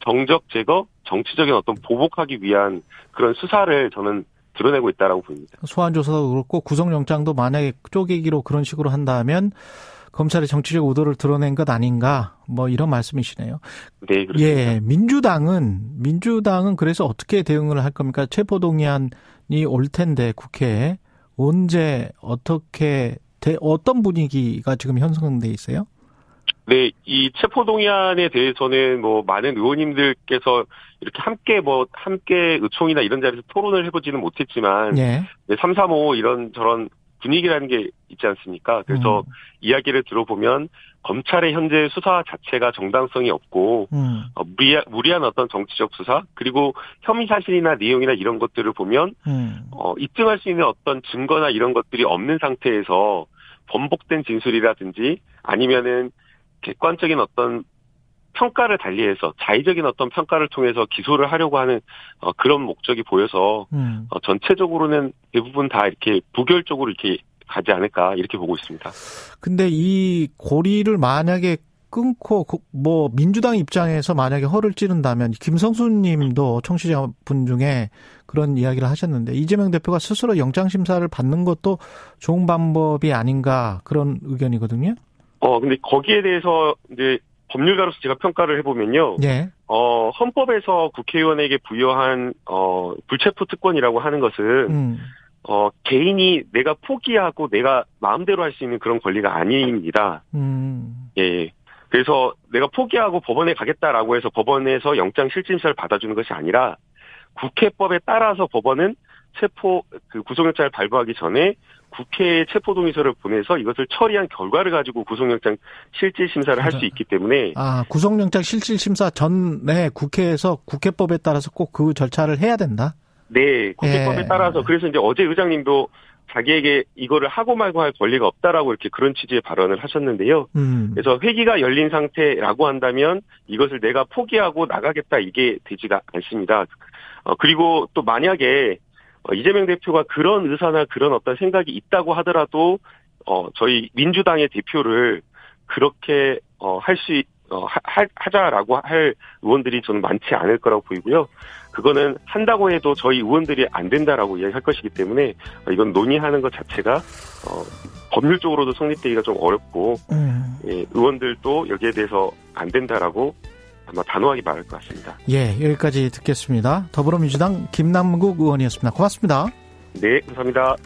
정적 제거, 정치적인 어떤 보복하기 위한 그런 수사를 저는 드러내고 있다라고 보입니다. 소환 조사도 그렇고 구속 영장도 만약에 쪼개기로 그런 식으로 한다면 검찰의 정치적 의도를 드러낸 것 아닌가 뭐 이런 말씀이시네요. 네, 그렇습니다. 예, 민주당은 민주당은 그래서 어떻게 대응을 할 겁니까? 체포 동의안이 올 텐데 국회에 언제 어떻게 어떤 분위기가 지금 형성돼 있어요? 네, 이 체포 동의안에 대해서는 뭐 많은 의원님들께서 이렇게 함께 뭐 함께 의총이나 이런 자리에서 토론을 해보지는 못했지만 예. 네, 3, 3, 5 이런 저런 분위기라는 게 있지 않습니까? 그래서 음. 이야기를 들어보면 검찰의 현재 수사 자체가 정당성이 없고 음. 어, 무리한, 무리한 어떤 정치적 수사 그리고 혐의 사실이나 내용이나 이런 것들을 보면 음. 어, 입증할 수 있는 어떤 증거나 이런 것들이 없는 상태에서 번복된 진술이라든지 아니면은 객관적인 어떤 평가를 달리해서 자의적인 어떤 평가를 통해서 기소를 하려고 하는 어, 그런 목적이 보여서 음. 어, 전체적으로는 대부분 다 이렇게 부결적으로 이렇게 가지 않을까 이렇게 보고 있습니다. 근데 이 고리를 만약에 끊고 뭐 민주당 입장에서 만약에 허를 찌른다면 김성수 님도 청취자분 중에 그런 이야기를 하셨는데 이재명 대표가 스스로 영장 심사를 받는 것도 좋은 방법이 아닌가 그런 의견이거든요. 어 근데 거기에 대해서 이제 법률가로서 제가 평가를 해보면요. 예. 어, 헌법에서 국회의원에게 부여한, 어, 불체포 특권이라고 하는 것은, 음. 어, 개인이 내가 포기하고 내가 마음대로 할 수 있는 그런 권리가 아닙니다. 음. 예. 그래서 내가 포기하고 법원에 가겠다라고 해서 법원에서 영장 실질심사를 받아주는 것이 아니라 국회법에 따라서 법원은 체포 그 구속영장을 발부하기 전에 국회에 체포동의서를 보내서 이것을 처리한 결과를 가지고 구속영장 실질 심사를 할 수 있기 때문에 아 구속영장 실질 심사 전에 국회에서 국회법에 따라서 꼭 그 절차를 해야 된다. 네, 국회법에 예. 따라서 그래서 이제 어제 의장님도 자기에게 이거를 하고 말고 할 권리가 없다라고 이렇게 그런 취지의 발언을 하셨는데요. 음. 그래서 회기가 열린 상태라고 한다면 이것을 내가 포기하고 나가겠다 이게 되지가 않습니다. 어, 그리고 또 만약에 어, 이재명 대표가 그런 의사나 그런 어떤 생각이 있다고 하더라도 어 저희 민주당의 대표를 그렇게 어할수 어, 하, 하자라고 할 의원들이 저는 많지 않을 거라고 보이고요. 그거는 한다고 해도 저희 의원들이 안 된다라고 이야기할 것이기 때문에 이건 논의하는 것 자체가 어, 법률적으로도 성립되기가 좀 어렵고 음. 예, 의원들도 여기에 대해서 안 된다라고 아마 단호하게 말할 것 같습니다. 예, 여기까지 듣겠습니다. 더불어민주당 김남국 의원이었습니다. 고맙습니다. 네, 감사합니다.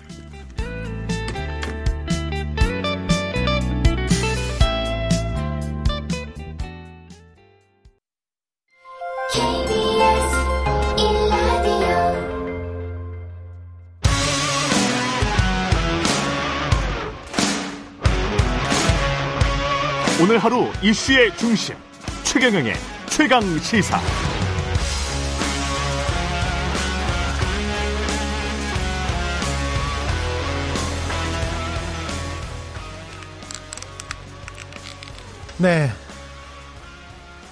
오늘 하루 이슈의 중심 최경영의 최강 시사. 네.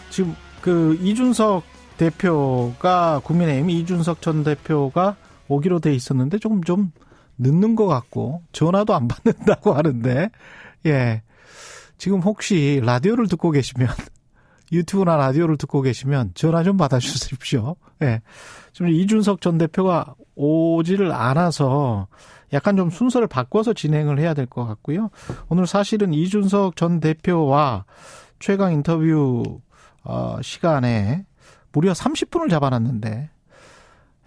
지금 그 이준석 대표가 국민의힘 이준석 전 대표가 오기로 돼 있었는데 조금 좀 늦는 것 같고 전화도 안 받는다고 하는데 예 지금 혹시 라디오를 듣고 계시면 유튜브나 라디오를 듣고 계시면 전화 좀 받아주십시오. 예. 네. 지금 이준석 전 대표가 오지를 않아서 약간 좀 순서를 바꿔서 진행을 해야 될 것 같고요. 오늘 사실은 이준석 전 대표와 최강 인터뷰 어, 시간에 무려 30분을 잡아놨는데,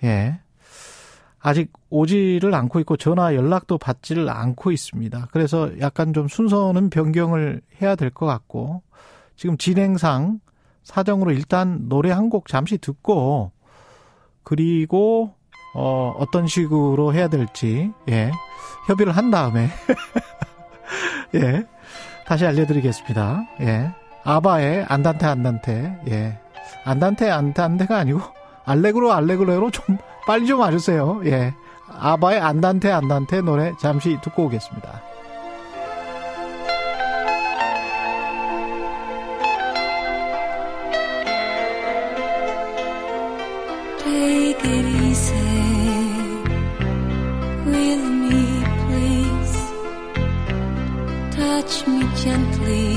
예. 아직 오지를 않고 있고 전화 연락도 받지를 않고 있습니다. 그래서 약간 좀 순서는 변경을 해야 될 것 같고 지금 진행상 사정으로 일단 노래 한 곡 잠시 듣고 그리고 어 어떤 식으로 해야 될지 예 협의를 한 다음에 예 다시 알려드리겠습니다. 예 아바의 안단테 안단테 예 안단테 안단테가 아니고 알레그로 알레그로로 좀 빨리 좀 와주세요. 예. 아바의 안단테 안단테 노래 잠시 듣고 오겠습니다. Touch me gently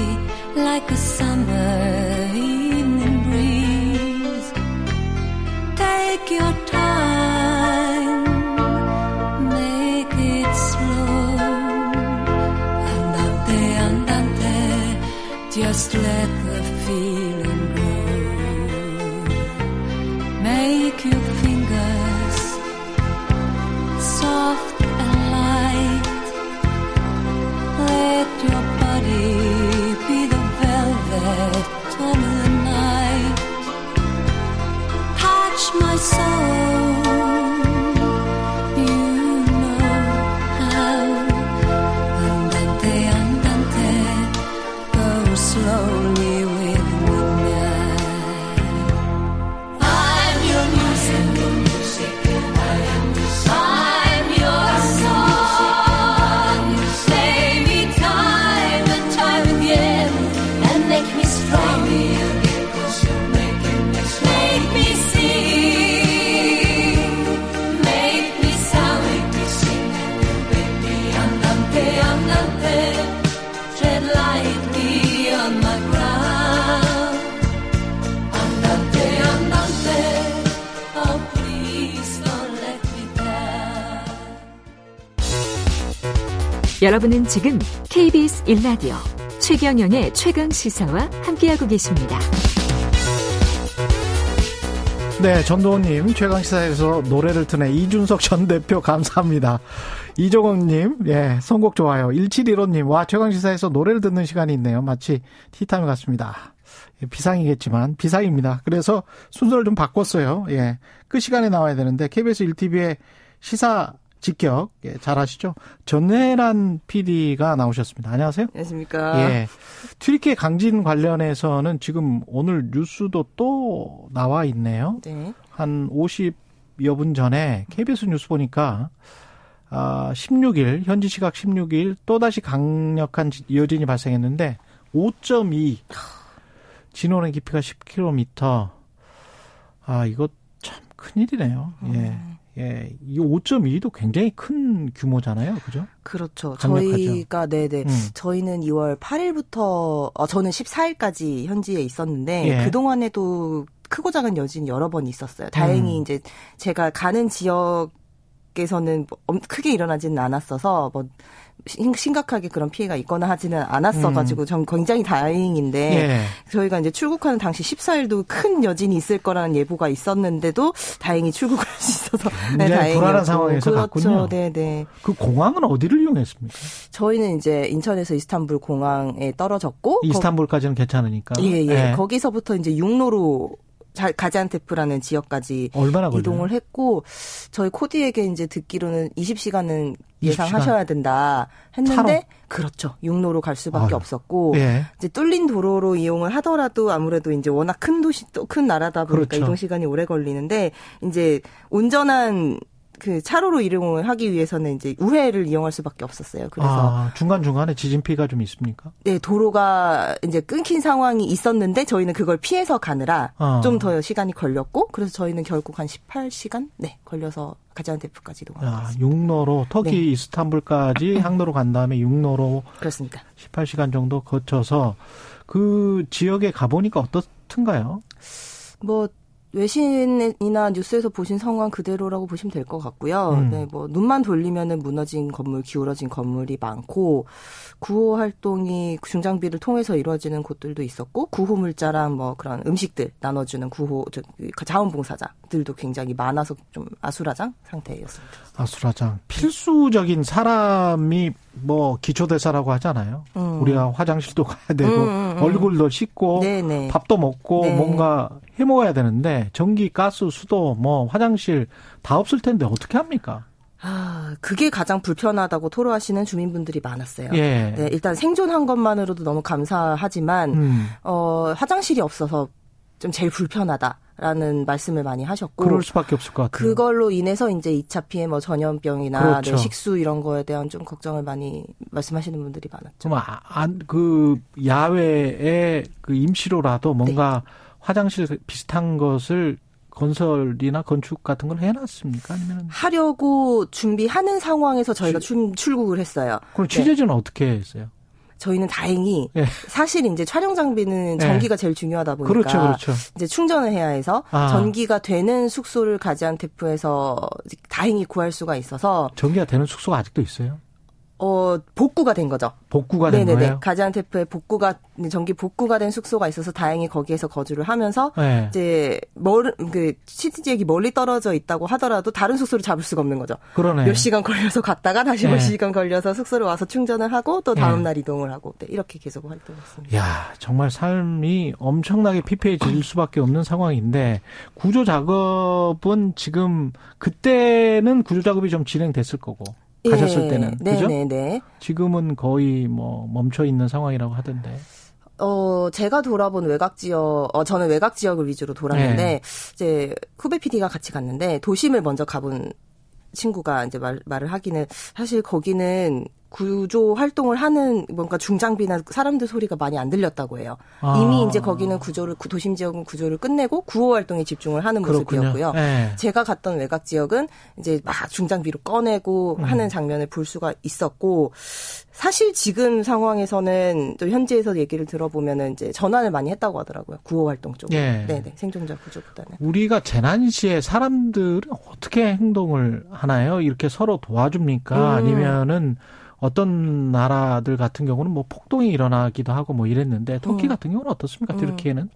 like a summer evening breeze. Take your 여러분은 지금 KBS 1라디오 최경영의 최강 시사와 함께하고 계십니다. 네, 전도훈님, 최강시사에서 노래를 트네. 이준석 전 대표 감사합니다. 이종원님, 예, 선곡 좋아요. 1715님, 와, 최강시사에서 노래를 듣는 시간이 있네요. 마치 티타임 같습니다. 예, 비상이겠지만, 비상입니다. 그래서 순서를 좀 바꿨어요. 예, 끝 시간에 나와야 되는데, KBS 1TV의 시사 직격, 예, 잘 아시죠? 전혜란 PD가 나오셨습니다. 안녕하세요. 안녕하십니까. 예. 튀르키예 강진 관련해서는 지금 오늘 뉴스도 또 나와 있네요. 네. 한 50여 분 전에 KBS 뉴스 보니까 아, 16일 현지 시각 16일 또 다시 강력한 여진이 발생했는데 5.2 진원의 깊이가 10km. 아, 이거 참 큰일이네요. 예. 예, 이 5.2도 굉장히 큰 규모잖아요, 그죠? 그렇죠. 강력하죠. 저희가 네네 음. 저희는 2월 8일부터 어, 저는 14일까지 현지에 있었는데 예. 그 동안에도 크고 작은 여진 여러 번 있었어요. 다행히 음. 이제 제가 가는 지역 에서는 뭐 엄- 크게 일어나지는 않았어서 뭐 심- 심각하게 그런 피해가 있거나 하지는 않았어가지고 전 굉장히 다행인데 음. 예. 저희가 이제 출국하는 당시 14일도 큰 여진이 있을 거라는 예보가 있었는데도 다행히 출국을 할수 있어서 네, 굉장히 불안한 다행이었고. 상황에서 그렇죠. 갔군요. 네네. 그 공항은 어디를 이용했습니까? 저희는 이제 인천에서 이스탄불 공항에 떨어졌고 이스탄불까지는 괜찮으니까. 거, 예, 예. 거기서부터 이제 육로로 자- 가지안테프라는 지역까지 얼마나 걸려요? 이동을 했고 저희 코디에게 이제 듣기로는 20시간은 20 시간? 예상하셔야 된다 했는데 차로? 그렇죠. 육로로 갈 수밖에 아유. 없었고 예. 이제 뚫린 도로로 이용을 하더라도 아무래도 이제 워낙 큰 도시 또 큰 나라다 보니까 그렇죠. 이동 시간이 오래 걸리는데 이제 온전한 그 차로로 이용을 하기 위해서는 이제 우회를 이용할 수밖에 없었어요. 그래서 아, 중간 중간에 지진 피해가 좀 있습니까? 네, 도로가 이제 끊긴 상황이 있었는데 저희는 그걸 피해서 가느라 어. 좀더 시간이 걸렸고 그래서 저희는 결국 한 18시간 네, 걸려서 가지안테프까지 이동한 아. 육로로 터키 네. 이스탄불까지 항로로 간 다음에 육로로 그렇습니다. 18시간 정도 거쳐서 그 지역에 가보니까 어떻든가요? 뭐 외신이나 뉴스에서 보신 상황 그대로라고 보시면 될 것 같고요. 음. 네, 뭐 눈만 돌리면은 무너진 건물, 기울어진 건물이 많고 구호 활동이 중장비를 통해서 이루어지는 곳들도 있었고 구호 물자랑 뭐 그런 음식들 나눠주는 구호 자원봉사자들도 굉장히 많아서 좀 아수라장 상태였습니다. 아수라장 필수적인 사람이 뭐 기초대사라고 하잖아요. 음. 우리가 화장실도 가야 되고 음, 음, 음. 얼굴도 씻고 네네. 밥도 먹고 네. 뭔가 해 먹어야 되는데 전기, 가스, 수도 뭐 화장실 다 없을 텐데 어떻게 합니까? 아, 그게 가장 불편하다고 토로하시는 주민분들이 많았어요. 예. 네, 일단 생존한 것만으로도 너무 감사하지만 음. 어, 화장실이 없어서 좀 제일 불편하다. 라는 말씀을 많이 하셨고 그럴 수밖에 없을 것 같아요. 그걸로 인해서 이제 2차 피해 뭐 전염병이나 그렇죠. 네, 식수 이런 거에 대한 좀 걱정을 많이 말씀하시는 분들이 많았죠. 그럼 안, 그 야외에 그 임시로라도 뭔가 네. 화장실 비슷한 것을 건설이나 건축 같은 걸 해놨습니까? 아니면 하려고 준비하는 상황에서 저희가 출, 출국을 했어요. 그럼 취재진은 네. 어떻게 했어요? 저희는 다행히 네. 사실 이제 촬영 장비는 예. 전기가 네. 제일 중요하다 보니까 그렇죠, 그렇죠. 이제 충전을 해야 해서 아. 전기가 되는 숙소를 가지안테프에서 다행히 구할 수가 있어서 전기가 되는 숙소가 아직도 있어요? 어, 복구가 된 거죠. 복구가 된 네네네. 거예요? 가지안테프에 복구가 전기 복구가 된 숙소가 있어서 다행히 거기에서 거주를 하면서 네. 이제 멀그 시티 지역이 멀리 떨어져 있다고 하더라도 다른 숙소를 잡을 수가 없는 거죠. 그러네. 몇 시간 걸려서 갔다가 다시 네. 몇 시간 걸려서 숙소를 와서 충전을 하고 또 다음 네. 날 이동을 하고 네, 이렇게 계속 활동했습니다. 야, 정말 삶이 엄청나게 피폐해질 수밖에 없는 상황인데 구조 작업은 지금 그때는 구조 작업이 좀 진행됐을 거고 가셨을 예. 때는 네, 그죠? 네, 네. 지금은 거의 뭐 멈춰 있는 상황이라고 하던데. 어, 제가 돌아본 외곽 지역, 어, 저는 외곽 지역을 위주로 돌았는데, 네. 이제, 후배 PD가 같이 갔는데, 도심을 먼저 가본 친구가 이제 말, 말을 하기는, 사실 거기는 구조 활동을 하는 뭔가 중장비나 사람들 소리가 많이 안 들렸다고 해요. 아. 이미 이제 거기는 구조를 도심 지역은 구조를 끝내고 구호 활동에 집중을 하는 그렇군요. 모습이었고요. 네. 제가 갔던 외곽 지역은 이제 막 중장비로 꺼내고 음. 하는 장면을 볼 수가 있었고 사실 지금 상황에서는 또 현지에서 얘기를 들어보면은 이제 전환을 많이 했다고 하더라고요. 구호 활동 쪽으로. 네. 네네. 생존자 구조보다는. 우리가 재난 시에 사람들은 어떻게 행동을 하나요? 이렇게 서로 도와줍니까? 음. 아니면은 어떤 나라들 같은 경우는 뭐 폭동이 일어나기도 하고 뭐 이랬는데 터키 음. 같은 경우는 어떻습니까? 음. 튀르키에는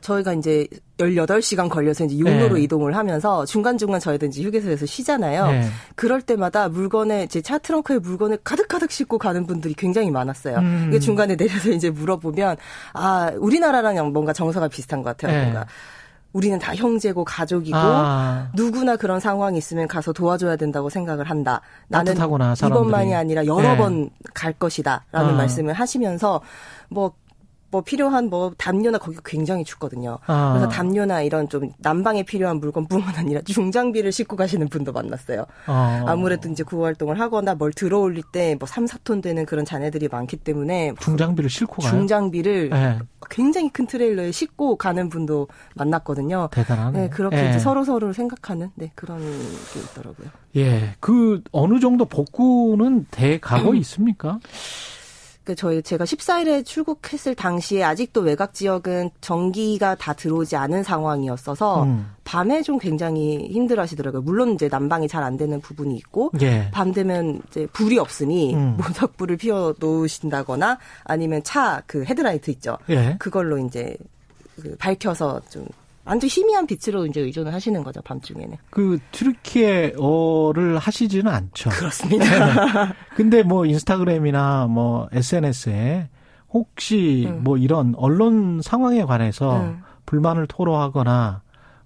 저희가 이제 18시간 걸려서 이제 육로로 네. 이동을 하면서 중간중간 저희도 이제 휴게소에서 쉬잖아요. 네. 그럴 때마다 물건에 제 차 트렁크에 물건을 가득가득 싣고 가는 분들이 굉장히 많았어요. 음. 중간에 내려서 이제 물어보면 아, 우리나라랑 뭔가 정서가 비슷한 것 같아요. 네. 뭔가 우리는 다 형제고 가족이고 아. 누구나 그런 상황이 있으면 가서 도와줘야 된다고 생각을 한다. 나는 따뜻하구나, 이번만이 아니라 여러 네. 번갈 것이다라는 아. 말씀을 하시면서 뭐 뭐 필요한 뭐 담요나 거기 굉장히 춥거든요. 아. 그래서 담요나 이런 좀 난방에 필요한 물건뿐만 아니라 중장비를 싣고 가시는 분도 만났어요. 아. 무래도 이제 구호 활동을 하거나 뭘 들어올릴 때 뭐 3, 4톤 되는 그런 자네들이 많기 때문에 중장비를 싣고 가요. 중장비를 네. 굉장히 큰 트레일러에 싣고 가는 분도 만났거든요. 대단하네. 네, 그렇게 네. 이제 서로 서로를 생각하는 네, 그런 게 있더라고요. 예. 그 어느 정도 복구는 돼 가고 있습니까? 그 저희 제가 14일에 출국했을 당시에 아직도 외곽 지역은 전기가 다 들어오지 않은 상황이었어서 음. 밤에 좀 굉장히 힘들어하시더라고요. 물론 이제 난방이 잘 안 되는 부분이 있고 예. 밤 되면 이제 불이 없으니 음. 모닥불을 피워 놓으신다거나 아니면 차 그 헤드라이트 있죠. 예. 그걸로 이제 그 밝혀서 좀 완전 희미한 빛으로 이제 의존을 하시는 거죠 밤중에는. 그 튀르키예어를 하시지는 않죠. 그렇습니다. 네. 근데 뭐 인스타그램이나 뭐 SNS에 혹시 음. 뭐 이런 언론 상황에 관해서 음. 불만을 토로하거나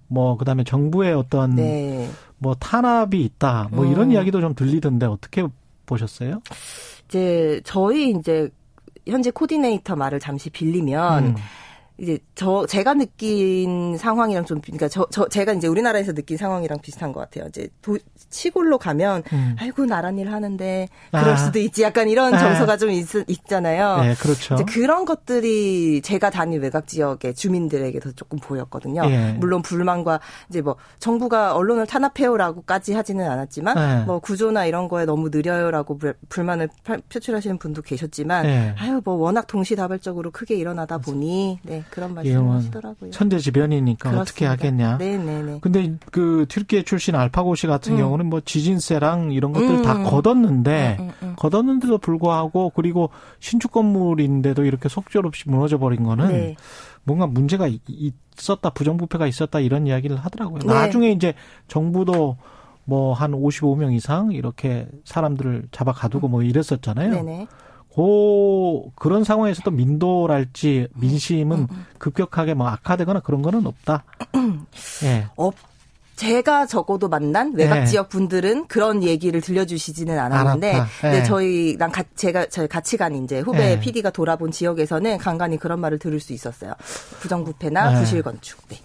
뭐 그다음에 정부의 어떤 네. 뭐 탄압이 있다 뭐 음. 이런 이야기도 좀 들리던데 어떻게 보셨어요? 이제 저희 이제 현재 코디네이터 말을 잠시 빌리면. 음. 이제 저 제가 느낀 상황이랑 좀 그러니까 저, 저 제가 이제 우리나라에서 느낀 상황이랑 비슷한 것 같아요. 이제 도, 시골로 가면 음. 아이고 나란 일 하는데 그럴 아. 수도 있지 약간 이런 아. 정서가 좀 있, 있잖아요. 네, 그렇죠. 이제 그런 것들이 제가 다닌 외곽 지역의 주민들에게도 조금 보였거든요. 예. 물론 불만과 이제 뭐 정부가 언론을 탄압해요라고까지 하지는 않았지만 예. 뭐 구조나 이런 거에 너무 느려요라고 불만을 표출하시는 분도 계셨지만 예. 아유 뭐 워낙 동시다발적으로 크게 일어나다 보니 네 그런 말씀을 하시더라고요. 천재지변이니까 그렇습니다. 어떻게 하겠냐. 네네네. 근데 그 튀르키예 출신 알파고시 같은 음. 경우는 뭐 지진세랑 이런 것들 음. 다 걷었는데 음, 음, 음, 걷었는데도 불구하고 그리고 신축 건물인데도 이렇게 속절없이 무너져 버린 거는 네. 뭔가 문제가 있었다 부정부패가 있었다 이런 이야기를 하더라고요. 네. 나중에 이제 정부도 뭐 한 55명 이상 이렇게 사람들을 잡아 가두고 뭐 이랬었잖아요. 네네. 고 그런 상황에서도 민도랄지 민심은 음, 음. 급격하게 뭐 악화되거나 그런 거는 없다. 예. 없 제가 적어도 만난 외곽 네. 지역 분들은 그런 얘기를 들려주시지는 않았는데, 네. 저희랑 가, 제가 저희 같이 간 이제 후배 네. PD가 돌아본 지역에서는 간간히 그런 말을 들을 수 있었어요. 부정부패나 네. 부실 건축. 네.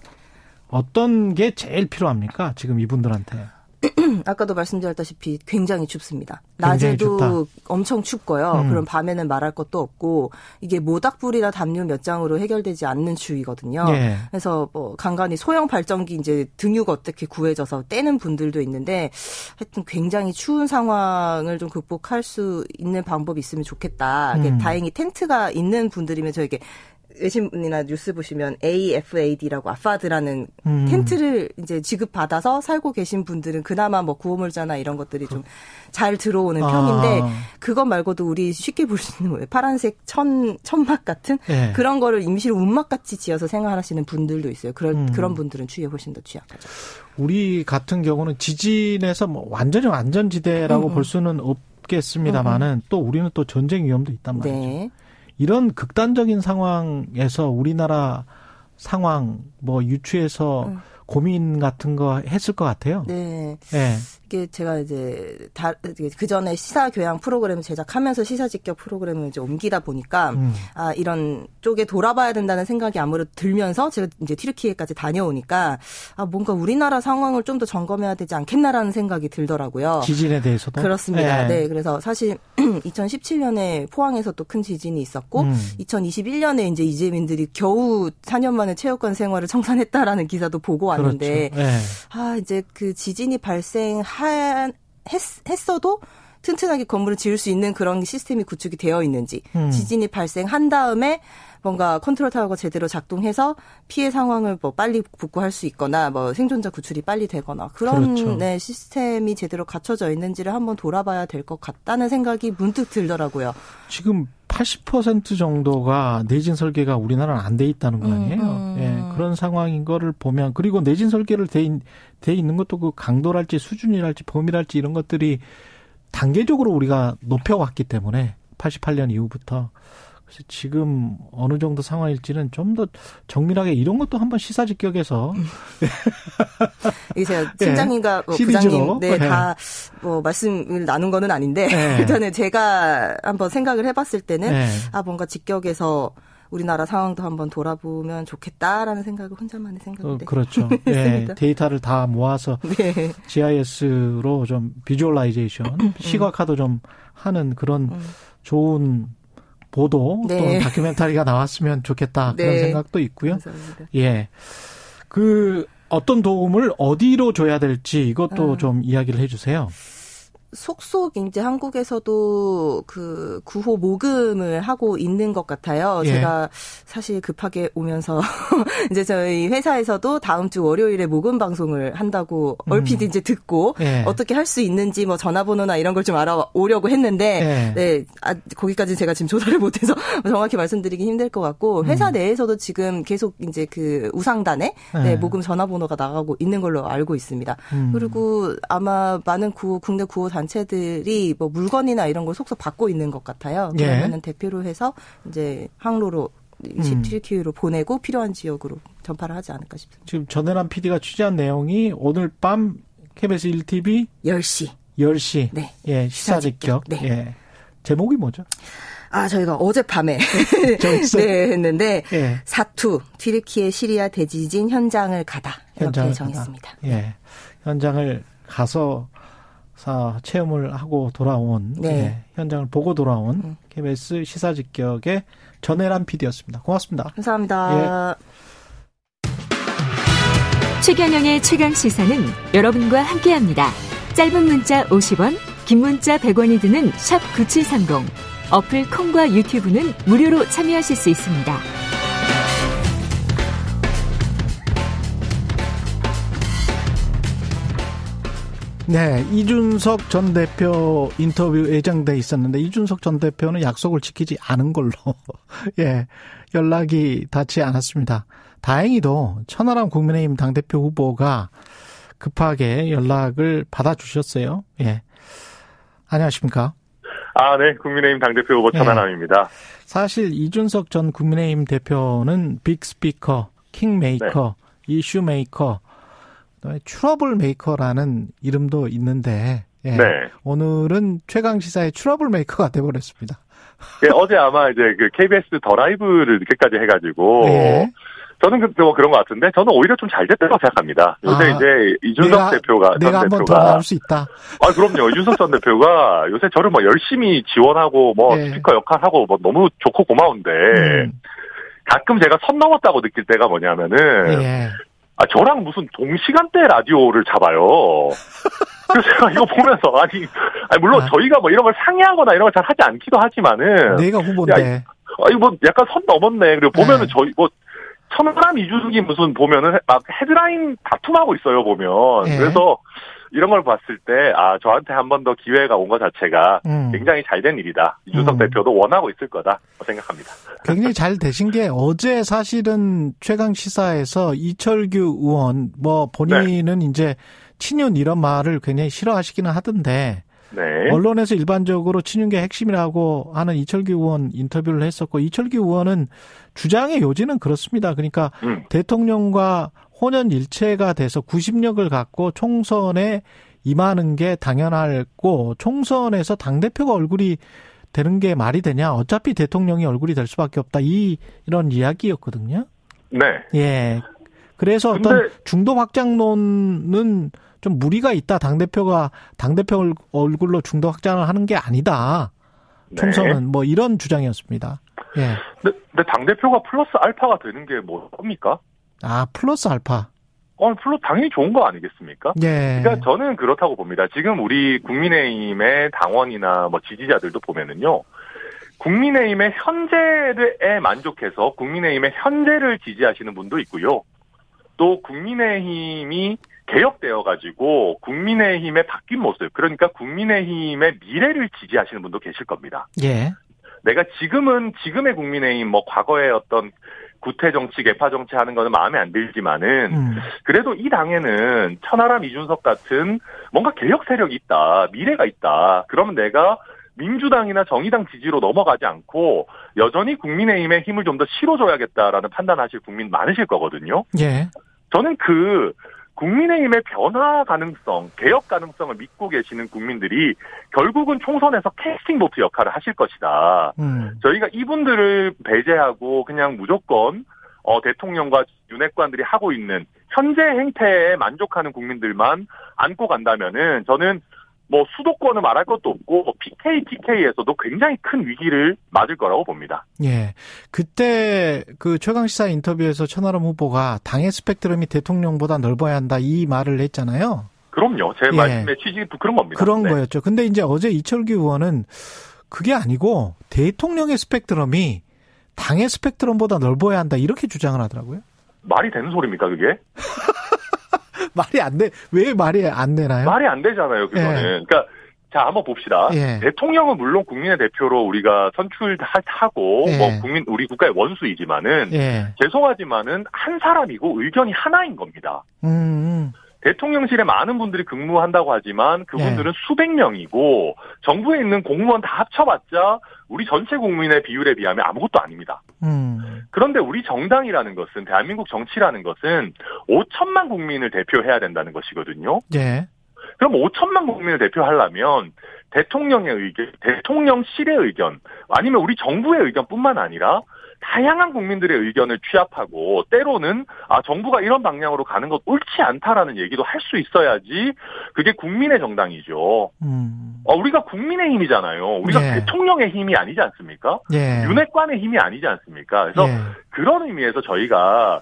어떤 게 제일 필요합니까? 지금 이분들한테? 아까도 말씀드렸다시피 굉장히 춥습니다. 낮에도 엄청 춥고요. 음. 그럼 밤에는 말할 것도 없고 이게 모닥불이나 담요 몇 장으로 해결되지 않는 추위거든요. 예. 그래서 뭐 간간히 소형 발전기 이제 등유가 어떻게 구해져서 떼는 분들도 있는데 하여튼 굉장히 추운 상황을 좀 극복할 수 있는 방법이 있으면 좋겠다. 음. 다행히 텐트가 있는 분들이면 저에게 외신이나 뉴스 보시면 AFAD라고 아파드라는 음. 텐트를 이제 지급받아서 살고 계신 분들은 그나마 뭐 구호물자나 이런 것들이 좀 잘 들어오는 아. 편인데 그것 말고도 우리 쉽게 볼 수 있는 뭐예요? 파란색 천 천막 같은 네. 그런 거를 임시로 운막 같이 지어서 생활하시는 분들도 있어요. 그런 음. 그런 분들은 추위에 훨씬 더 취약하죠. 우리 같은 경우는 지진에서 뭐 완전히 안전지대라고 음. 볼 수는 없겠습니다만은 음, 음. 또 우리는 또 전쟁 위험도 있단 말이죠. 네. 이런 극단적인 상황에서 우리나라 상황 뭐 유추해서 음. 고민 같은 거 했을 것 같아요. 네. 네. 이게 제가 이제 다 그 전에 시사 교양 프로그램을 제작하면서 시사 직격 프로그램을 이제 옮기다 보니까 음. 아 이런 쪽에 돌아봐야 된다는 생각이 아무래도 들면서 제가 이제 튀르키예까지 다녀오니까 아 뭔가 우리나라 상황을 좀 더 점검해야 되지 않겠나라는 생각이 들더라고요. 지진에 대해서도 그렇습니다. 네. 네. 그래서 사실 2017년에 포항에서 또 큰 지진이 있었고 음. 2021년에 이제 이재민들이 겨우 4년 만에 체육관 생활을 청산했다라는 기사도 보고 왔는데 그렇죠. 네. 아 이제 그 지진이 발생 한 했, 했어도 튼튼하게 건물을 지을 수 있는 그런 시스템이 구축이 되어 있는지 음. 지진이 발생한 다음에 뭔가 컨트롤 타워가 제대로 작동해서 피해 상황을 뭐 빨리 복구할 수 있거나 뭐 생존자 구출이 빨리 되거나 그런 그렇죠. 네, 시스템이 제대로 갖춰져 있는지를 한번 돌아봐야 될 것 같다는 생각이 문득 들더라고요. 지금 80% 정도가 내진 설계가 우리나라는 안 돼 있다는 거 아니에요. 음, 음. 예, 그런 상황인 거를 보면 그리고 내진 설계를 돼, 돼 있는 것도 그 강도랄지 수준이랄지 범위랄지 이런 것들이 단계적으로 우리가 높여왔기 때문에 88년 이후부터 그래서 지금 어느 정도 상황일지는 좀 더 정밀하게 이런 것도 한번 시사직격에서 이게 제가 팀장님과 뭐 부장님 네다뭐 네. 말씀을 나눈 거는 아닌데 네. 일단은 제가 한번 생각을 해봤을 때는 네. 아 뭔가 직격에서 우리나라 상황도 한번 돌아보면 좋겠다라는 생각을 혼자만의 생각인데. 어, 그렇죠. 네, 데이터를 다 모아서 네. GIS로 좀 visualization, 시각화도 좀 하는 그런 음. 좋은 보도 네. 또는 다큐멘터리가 나왔으면 좋겠다 그런 네. 생각도 있고요. 감사합니다. 예. 그 어떤 도움을 어디로 줘야 될지 이것도 아. 좀 이야기를 해 주세요. 속속 이제 한국에서도 그 구호 모금을 하고 있는 것 같아요. 예. 제가 사실 급하게 오면서 이제 저희 회사에서도 다음 주 월요일에 모금 방송을 한다고 음. 얼핏 이제 듣고 예. 어떻게 할 수 있는지 뭐 전화번호나 이런 걸 좀 알아오려고 했는데 예. 네 아, 거기까지 제가 지금 조사를 못해서 정확히 말씀드리기 힘들 것 같고 회사 음. 내에서도 지금 계속 이제 그 우상단에 네, 예. 모금 전화번호가 나가고 있는 걸로 알고 있습니다. 음. 그리고 아마 많은 구호 국내 구호 단체들이 뭐 물건이나 이런 걸 속속 받고 있는 것 같아요. 예. 그러면은 대표로 해서 이제 항로로 음. 튀르키로 보내고 필요한 지역으로 전파를 하지 않을까 싶습니다. 지금 전해란 PD가 취재한 내용이 오늘 밤 KBS 1TV 10시 10시 네. 예, 시사 직격. 네. 예. 제목이 뭐죠? 아, 저희가 어젯밤에 네, 했는데 예. 사투 튀르키예 시리아 대지진 현장을 가다 이렇게 현장을 정했습니다. 가다. 예. 현장을 가서 사 체험을 하고 돌아온 네. 예, 현장을 보고 돌아온 음. KBS 시사 직격의 전혜란 PD였습니다. 고맙습니다. 감사합니다. 예. 최경영의 최강 시사는 여러분과 함께합니다. 짧은 문자 50원, 긴 문자 100원이 드는 샵 9730. 어플 콩과 유튜브는 무료로 참여하실 수 있습니다. 네, 이준석 전 대표 인터뷰 예정돼 있었는데 이준석 전 대표는 약속을 지키지 않은 걸로 예 연락이 닿지 않았습니다. 다행히도 천하람 국민의힘 당 대표 후보가 급하게 연락을 받아주셨어요. 예. 안녕하십니까? 아, 네. 국민의힘 당 대표 후보 천하람입니다. 네. 사실 이준석 전 국민의힘 대표는 big speaker, kingmaker, 네. issue maker, trouble maker라는 이름도 있는데 예. 네. 오늘은 최강 시사의 trouble maker가 돼버렸습니다. 예, 어제 아마 이제 그 KBS 더 라이브를 늦게까지 해가지고 네. 저는 그, 뭐 그런 것 같은데 저는 오히려 좀 잘 됐다고 생각합니다. 요새 아, 이제 이준석 내가, 대표가 내가 한번 더 나올 수 있다. 아 그럼요. 이준석 전 대표가 요새 저를 뭐 열심히 지원하고 뭐 네. 스피커 역할하고 뭐 너무 좋고 고마운데 음. 가끔 제가 선 넘었다고 느낄 때가 뭐냐면은 네. 아, 저랑 무슨 동시간대 라디오를 잡아요. 그래서 제가 이거 보면서, 아니, 아니 물론 아. 저희가 뭐 이런 걸 상의하거나 이런 걸 잘 하지 않기도 하지만은. 내가 후보인데. 아니, 뭐 약간 선 넘었네. 그리고 보면은 네. 저희 뭐, 천하람 이주석이 무슨 보면은 막 헤드라인 다툼하고 있어요, 보면. 네. 그래서 이런 걸 봤을 때, 아, 저한테 한 번 더 기회가 온 것 자체가 음. 굉장히 잘 된 일이다. 이준석 음. 대표도 원하고 있을 거다. 생각합니다. 굉장히 잘 되신 게 어제 사실은 최강 시사에서 이철규 의원, 뭐 본인은 네. 이제 친윤 이런 말을 굉장히 싫어하시기는 하던데, 네. 언론에서 일반적으로 친윤계 핵심이라고 하는 이철규 의원 인터뷰를 했었고 이철규 의원은 주장의 요지는 그렇습니다. 그러니까 음. 대통령과 혼연일체가 돼서 구심력을 갖고 총선에 임하는 게 당연하고 총선에서 당 대표가 얼굴이 되는 게 말이 되냐. 어차피 대통령이 얼굴이 될 수밖에 없다. 이, 이런 이야기였거든요. 네. 예. 그래서 어떤 중도 확장론은 좀 무리가 있다. 당 대표가, 당 대표 얼굴로 중도 확장을 하는 게 아니다. 총선은 네. 뭐 이런 주장이었습니다. 예. 근데, 근데 당 대표가 플러스 알파가 되는 게 뭡니까? 아, 플러스 알파. 어, 플러스 당연히 좋은 거 아니겠습니까? 예. 그러니까 저는 그렇다고 봅니다. 지금 우리 국민의힘의 당원이나 뭐 지지자들도 보면은요. 국민의힘의 현재에 만족해서 국민의힘의 현재를 지지하시는 분도 있고요. 또 국민의힘이 개혁되어 가지고 국민의힘의 바뀐 모습, 그러니까 국민의힘의 미래를 지지하시는 분도 계실 겁니다. 예. 내가 지금은 지금의 국민의힘 뭐 과거의 어떤 구태 정치, 개파 정치 하는 거는 마음에 안 들지만은 음. 그래도 이 당에는 천하람 이준석 같은 뭔가 개혁 세력이 있다, 미래가 있다. 그러면 내가 민주당이나 정의당 지지로 넘어가지 않고 여전히 국민의힘에 힘을 좀 더 실어줘야겠다라는 판단하실 국민 많으실 거거든요. 예. 저는 그 국민의힘의 변화 가능성, 개혁 가능성을 믿고 계시는 국민들이 결국은 총선에서 캐스팅 보트 역할을 하실 것이다. 음. 저희가 이분들을 배제하고 그냥 무조건 어, 대통령과 윤핵관들이 하고 있는 현재 행태에 만족하는 국민들만 안고 간다면은 저는 뭐 수도권은 말할 것도 없고 뭐 PK, TK에서도 굉장히 큰 위기를 맞을 거라고 봅니다. 예. 그때 그 최강 시사 인터뷰에서 천하람 후보가 당의 스펙트럼이 대통령보다 넓어야 한다 이 말을 했잖아요. 그럼요. 제 예. 말씀의 취지도 그런 겁니다. 그런 네. 거였죠. 근데 이제 어제 이철규 의원은 그게 아니고 대통령의 스펙트럼이 당의 스펙트럼보다 넓어야 한다 이렇게 주장을 하더라고요. 말이 되는 소리입니까 그게? 말이 안 돼. 왜 말이 안 되나요? 말이 안 되잖아요, 그거는. 예. 그러니까 자, 한번 봅시다. 예. 대통령은 물론 국민의 대표로 우리가 선출하고 예. 뭐 국민 우리 국가의 원수이지만은 예. 죄송하지만은 한 사람이고 의견이 하나인 겁니다. 음. 음. 대통령실에 많은 분들이 근무한다고 하지만 그분들은 예. 수백 명이고 정부에 있는 공무원 다 합쳐봤자 우리 전체 국민의 비율에 비하면 아무것도 아닙니다. 음. 그런데 우리 정당이라는 것은 대한민국 정치라는 것은 5천만 국민을 대표해야 된다는 것이거든요. 예. 그럼 5천만 국민을 대표하려면 대통령의 의견, 대통령실의 의견, 아니면 우리 정부의 의견뿐만 아니라 다양한 국민들의 의견을 취합하고 때로는 아 정부가 이런 방향으로 가는 것 옳지 않다라는 얘기도 할 수 있어야지 그게 국민의 정당이죠. 음. 어, 우리가 국민의 힘이잖아요. 우리가 예. 대통령의 힘이 아니지 않습니까? 예. 윤핵관의 힘이 아니지 않습니까? 그래서 예. 그런 의미에서 저희가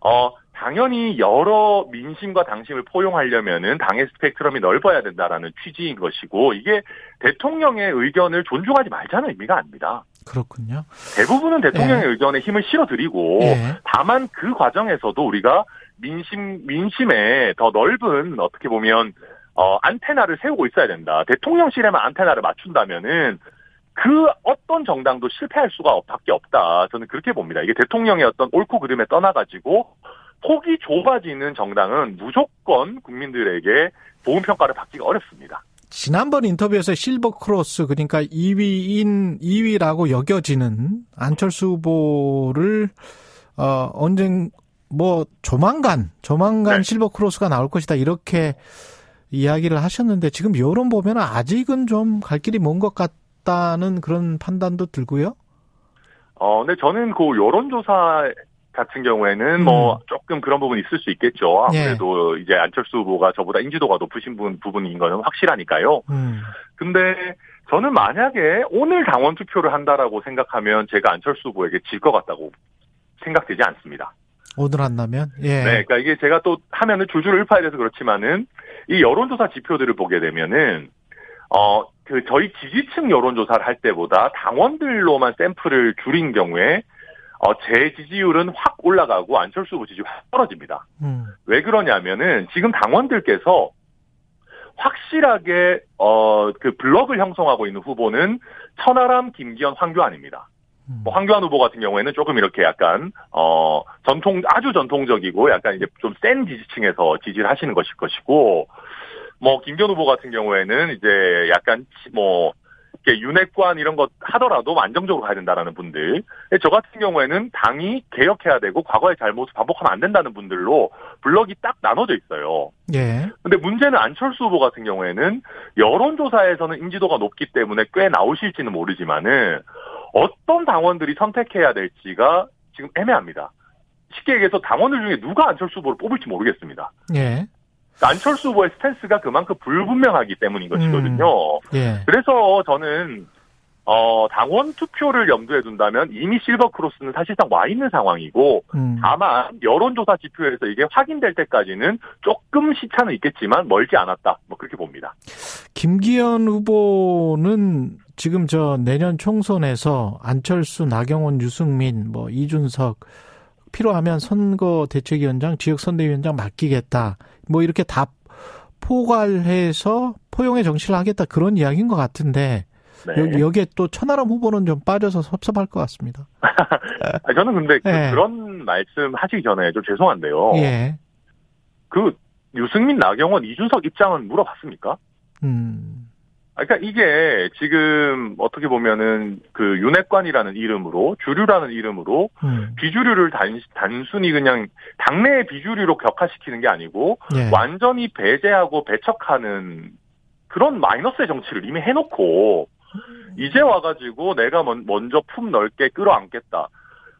어 당연히 여러 민심과 당심을 포용하려면은 당의 스펙트럼이 넓어야 된다라는 취지인 것이고 이게 대통령의 의견을 존중하지 말자는 의미가 아닙니다. 그렇군요. 대부분은 대통령의 예. 의견에 힘을 실어드리고 예. 다만 그 과정에서도 우리가 민심 민심에 더 넓은 어떻게 보면 어, 안테나를 세우고 있어야 된다. 대통령실에만 안테나를 맞춘다면은 그 어떤 정당도 실패할 수가 밖에 없다. 저는 그렇게 봅니다. 이게 대통령의 어떤 옳고 그름에 떠나가지고 폭이 좁아지는 정당은 무조건 국민들에게 좋은 평가를 받기가 어렵습니다. 지난번 인터뷰에서 silver cross 그러니까 2위인 2위라고 여겨지는 안철수 후보를 어 언젠 뭐 조만간 조만간 네. silver cross가 나올 것이다 이렇게 이야기를 하셨는데 지금 여론 보면 아직은 좀 갈 길이 먼 것 같다는 그런 판단도 들고요. 어, 근데 저는 그 여론조사 같은 경우에는 뭐 음. 뭐 조금 그런 부분이 있을 수 있겠죠. 아무래도 예. 이제 안철수 후보가 저보다 인지도가 높으신 분, 부분인 거는 확실하니까요. 음. 근데 저는 만약에 오늘 당원 투표를 한다라고 생각하면 제가 안철수 후보에게 질 것 같다고 생각되지 않습니다. 오늘 한다면? 예. 네, 그러니까 이게 제가 또 하면은 줄줄 읊어야 돼서 그렇지만은 이 여론조사 지표들을 보게 되면은 어, 그 저희 지지층 여론조사를 할 때보다 당원들로만 샘플을 줄인 경우에 어, 제 지지율은 확 올라가고 안철수 후보 지지율 확 떨어집니다. 음. 왜 그러냐면은 지금 당원들께서 확실하게 어, 그 블럭을 형성하고 있는 후보는 천하람, 김기현, 황교안입니다. 음. 뭐 황교안 후보 같은 경우에는 조금 이렇게 약간 어 전통 아주 전통적이고 약간 이제 좀 센 지지층에서 지지를 하시는 것일 것이고 뭐 김기현 후보 같은 경우에는 이제 약간 뭐 윤핵관 이런 것 하더라도 안정적으로 가야 된다라는 분들. 저 같은 경우에는 당이 개혁해야 되고 과거의 잘못을 반복하면 안 된다는 분들로 블럭이 딱 나눠져 있어요. 예. 근데 문제는 안철수 후보 같은 경우에는 여론조사에서는 인지도가 높기 때문에 꽤 나오실지는 모르지만은 어떤 당원들이 선택해야 될지가 지금 애매합니다. 쉽게 얘기해서 당원들 중에 누가 안철수 후보를 뽑을지 모르겠습니다. 예. 그러니까 안철수 후보의 스탠스가 그만큼 불분명하기 때문인 것이거든요. 음, 예. 그래서 저는 어, 당원 투표를 염두에 둔다면 이미 실버 크로스는 사실상 와 있는 상황이고, 음. 다만, 여론조사 지표에서 이게 확인될 때까지는 조금 시차는 있겠지만 멀지 않았다. 뭐 그렇게 봅니다. 김기현 후보는 지금 저 내년 총선에서 안철수, 나경원, 유승민, 뭐 이준석, 필요하면 선거 대책위원장, 지역 선대위원장 맡기겠다. 뭐 이렇게 다 포괄해서 포용의 정치를 하겠다 그런 이야기인 것 같은데 네. 여기 여기에 또 천하람 후보는 좀 빠져서 섭섭할 것 같습니다. 저는 근데 그 네. 그 런 말씀 하시기 전에 좀 죄송한데요. 예. 그 유승민, 나경원, 이준석 입장은 물어봤습니까? 음. 그러니까 이게 지금 어떻게 보면은 그 윤핵관이라는 이름으로 주류라는 이름으로 음. 비주류를 단, 단순히 그냥 당내의 비주류로 격화시키는 게 아니고 예. 완전히 배제하고 배척하는 그런 마이너스의 정치를 이미 해놓고 이제 와가지고 내가 먼저 품 넓게 끌어안겠다.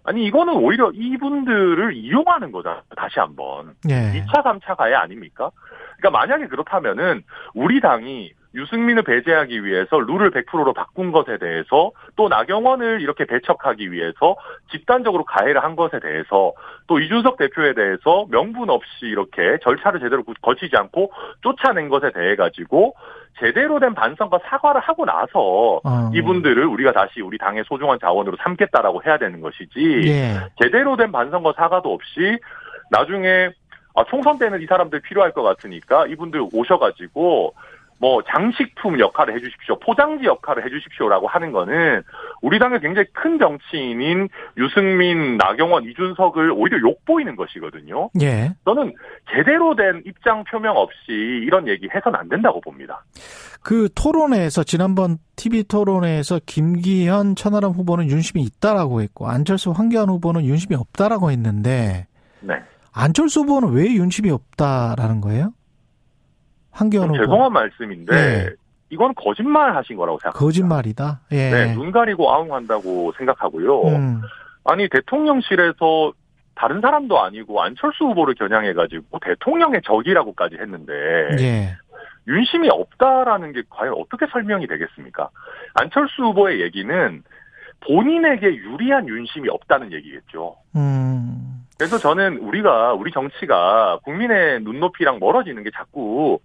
아니 이거는 오히려 이분들을 이용하는 거잖아 다시 한번 예. 2차 3차 가해 아닙니까? 그러니까 만약에 그렇다면은 우리 당이 유승민을 배제하기 위해서 룰을 100%로 바꾼 것에 대해서 또 나경원을 이렇게 배척하기 위해서 집단적으로 가해를 한 것에 대해서 또 이준석 대표에 대해서 명분 없이 이렇게 절차를 제대로 거치지 않고 쫓아낸 것에 대해 가지고 제대로 된 반성과 사과를 하고 나서 어. 이분들을 우리가 다시 우리 당의 소중한 자원으로 삼겠다라고 해야 되는 것이지 예. 제대로 된 반성과 사과도 없이 나중에 아, 총선 때는 이 사람들 필요할 것 같으니까 이분들 오셔가지고 뭐 장식품 역할을 해주십시오, 포장지 역할을 해주십시오라고 하는 거는 우리 당의 굉장히 큰 정치인인 유승민, 나경원, 이준석을 오히려 욕보이는 것이거든요. 예. 저는 제대로 된 입장 표명 없이 이런 얘기 해서는 안 된다고 봅니다. 그 토론회에서 지난번 TV 토론회에서 김기현, 천하람 후보는 윤심이 있다라고 했고 안철수, 황교안 후보는 윤심이 없다라고 했는데 네. 안철수 후보는 왜 윤심이 없다라는 거예요? 한겨울 죄송한 말씀인데 예. 이건 거짓말 하신 거라고 생각합니다. 거짓말이다. 예. 네, 눈 가리고 아웅한다고 생각하고요. 음. 아니 대통령실에서 다른 사람도 아니고 안철수 후보를 겨냥해가지고 대통령의 적이라고까지 했는데 예. 윤심이 없다라는 게 과연 어떻게 설명이 되겠습니까? 안철수 후보의 얘기는 본인에게 유리한 윤심이 없다는 얘기겠죠. 음. 그래서 저는 우리가 우리 정치가 국민의 눈높이랑 멀어지는 게 자꾸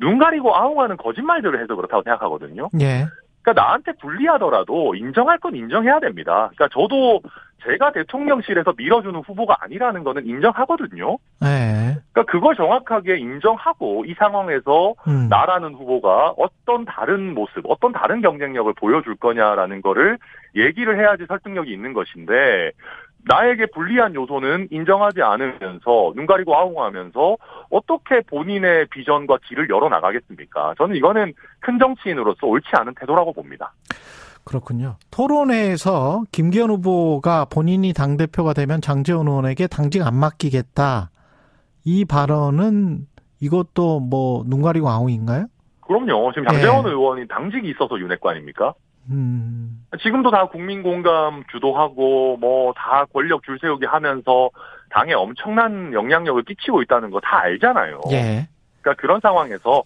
눈 가리고 아웅하는 거짓말들을 해서 그렇다고 생각하거든요. 예. 그러니까 나한테 불리하더라도 인정할 건 인정해야 됩니다. 그러니까 저도 제가 대통령실에서 밀어주는 후보가 아니라는 거는 인정하거든요. 네. 그러니까 그걸 정확하게 인정하고 이 상황에서 음. 나라는 후보가 어떤 다른 모습, 어떤 다른 경쟁력을 보여줄 거냐라는 거를 얘기를 해야지 설득력이 있는 것인데 나에게 불리한 요소는 인정하지 않으면서 눈 가리고 아웅하면서 어떻게 본인의 비전과 길을 열어 나가겠습니까? 저는 이거는 큰 정치인으로서 옳지 않은 태도라고 봅니다. 그렇군요. 토론회에서 김기현 후보가 본인이 당 대표가 되면 장재원 의원에게 당직 안 맡기겠다. 이 발언은 이것도 뭐 눈 가리고 아웅인가요? 그럼요. 지금 장재원 네. 의원이 당직이 있어서 윤핵관 아닙니까? 음. 지금도 다 국민 공감 주도하고 뭐 다 권력 줄 세우기 하면서 당에 엄청난 영향력을 끼치고 있다는 거 다 알잖아요. 예. 그러니까 그런 상황에서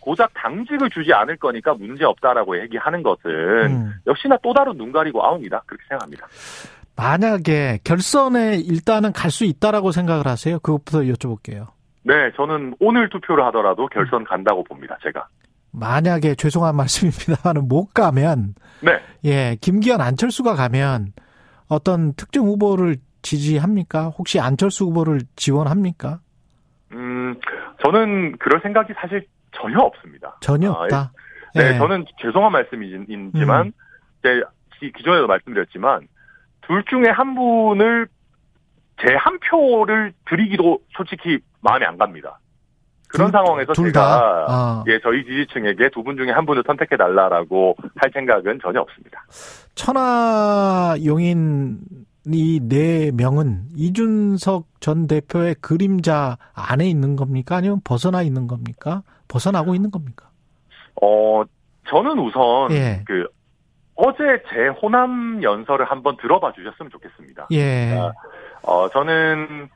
고작 당직을 주지 않을 거니까 문제 없다라고 얘기하는 것은 음. 역시나 또 다른 눈 가리고 아웅이다 그렇게 생각합니다. 만약에 결선에 일단은 갈 수 있다라고 생각을 하세요? 그것부터 여쭤볼게요. 네, 저는 오늘 투표를 하더라도 결선 간다고 봅니다. 제가. 만약에 죄송한 말씀입니다만 못 가면 네. 예, 김기현 안철수가 가면 어떤 특정 후보를 지지합니까? 혹시 안철수 후보를 지원합니까? 음, 저는 그럴 생각이 사실 전혀 없습니다. 전혀 아, 없다. 아, 네, 예. 저는 죄송한 말씀이지만 음. 제 기존에도 말씀드렸지만 둘 중에 한 분을 제 한 표를 드리기도 솔직히 마음에 안 갑니다. 그런 둘, 상황에서 제가 아. 예 저희 지지층에게 두 분 중에 한 분을 선택해 달라라고 할 생각은 전혀 없습니다. 천하 용인 이네 명은 이준석 전 대표의 그림자 안에 있는 겁니까? 아니면 벗어나 있는 겁니까? 벗어나고 있는 겁니까? 어, 저는 우선 예. 그 어제 제 호남 연설을 한번 들어봐 주셨으면 좋겠습니다. 예. 그러니까 어, 저는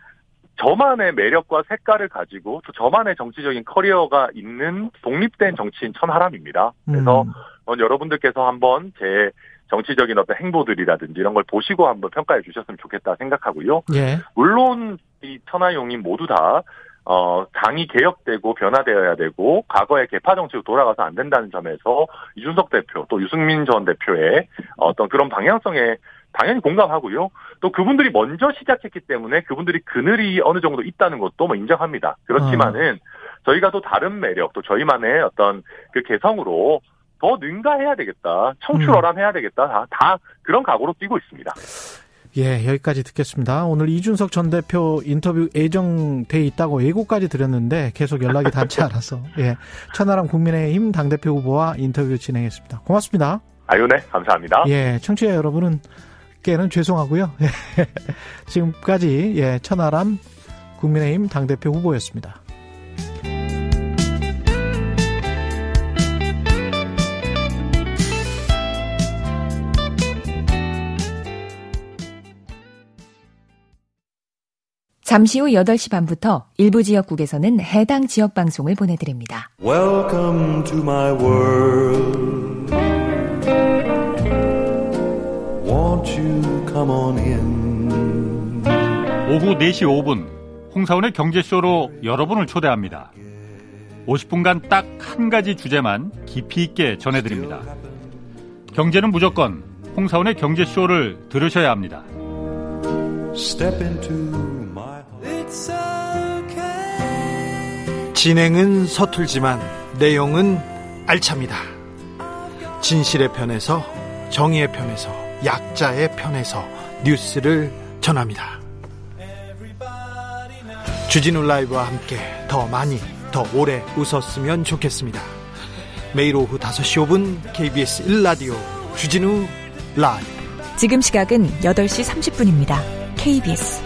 저만의 매력과 색깔을 가지고 또 저만의 정치적인 커리어가 있는 독립된 정치인 천하람입니다. 그래서 음. 어, 여러분들께서 한번 제 정치적인 어떤 행보들이라든지 이런 걸 보시고 한번 평가해 주셨으면 좋겠다 생각하고요. 예. 물론 이 천하용인 모두 다 어, 당이 개혁되고 변화되어야 되고, 과거의 개파 정치로 돌아가서 안 된다는 점에서, 이준석 대표, 또 유승민 전 대표의 어떤 그런 방향성에 당연히 공감하고요. 또 그분들이 먼저 시작했기 때문에 그분들이 그늘이 어느 정도 있다는 것도 뭐 인정합니다. 그렇지만은, 어. 저희가 또 다른 매력, 또 저희만의 어떤 그 개성으로 더 능가해야 되겠다. 청출어람해야 되겠다. 다, 다 그런 각오로 뛰고 있습니다. 예, 여기까지 듣겠습니다. 오늘 이준석 전 대표 인터뷰 예정돼 있다고 예고까지 드렸는데 계속 연락이 닿지 않아서 예, 천하람 국민의힘 당 대표 후보와 인터뷰 진행했습니다. 고맙습니다. 아유, 네, 감사합니다. 예, 청취자 여러분은 깨는 죄송하고요. 예, 지금까지 예, 천하람 국민의힘 당대표 후보였습니다. 잠시 후 8시 반부터 일부 지역국에서는 해당 지역 방송을 보내드립니다. Welcome to my world. 오후 4시 5분 홍사원의 경제쇼로 여러분을 초대합니다. 50분간 딱 한 가지 주제만 깊이 있게 전해드립니다. 경제는 무조건 홍사원의 경제쇼를 들으셔야 합니다. 진행은 서툴지만 내용은 알찹니다. 진실의 편에서 정의의 편에서 약자의 편에서 뉴스를 전합니다. 주진우 라이브와 함께 더 많이 더 오래 웃었으면 좋겠습니다. 매일 오후 5시 5분 KBS 1라디오 주진우 라이브 지금 시각은 8시 30분입니다. KBS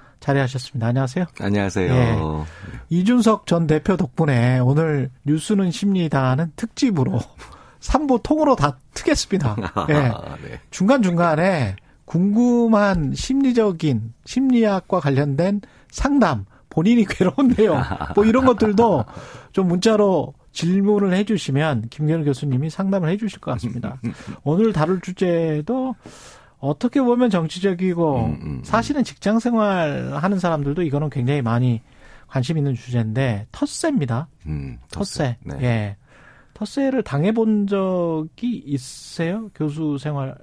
자리하셨습니다. 안녕하세요. 안녕하세요. 네. 이준석 전 대표 덕분에 오늘 뉴스는 십니다는 특집으로 3부 통으로 다 트겠습니다. 네. 네. 중간중간에 궁금한 심리적인 심리학과 관련된 상담, 본인이 괴로운데요. 뭐 이런 것들도 좀 문자로 질문을 해주시면 김경일 교수님이 상담을 해주실 것 같습니다. 오늘 다룰 주제도 어떻게 보면 정치적이고 음, 음, 음. 사실은 직장 생활 하는 사람들도 이거는 굉장히 많이 관심 있는 주제인데 텃세입니다. 음, 텃세. 네. 예. 텃세를 당해본 적이 있으세요? 교수 생활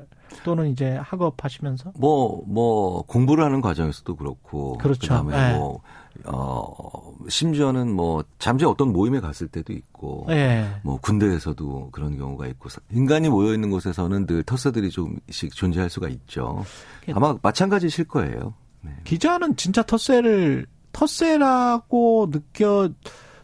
또는 이제 학업 하시면서? 뭐, 뭐, 공부를 하는 과정에서도 그렇고. 그렇죠. 그다음에 네. 뭐, 어, 심지어는 뭐, 잠시 어떤 모임에 갔을 때도 있고. 네. 뭐, 군대에서도 그런 경우가 있고. 인간이 모여 있는 곳에서는 늘 텃세들이 좀씩 존재할 수가 있죠. 아마 마찬가지실 거예요. 네. 기자는 진짜 텃세를, 텃세라고 느껴,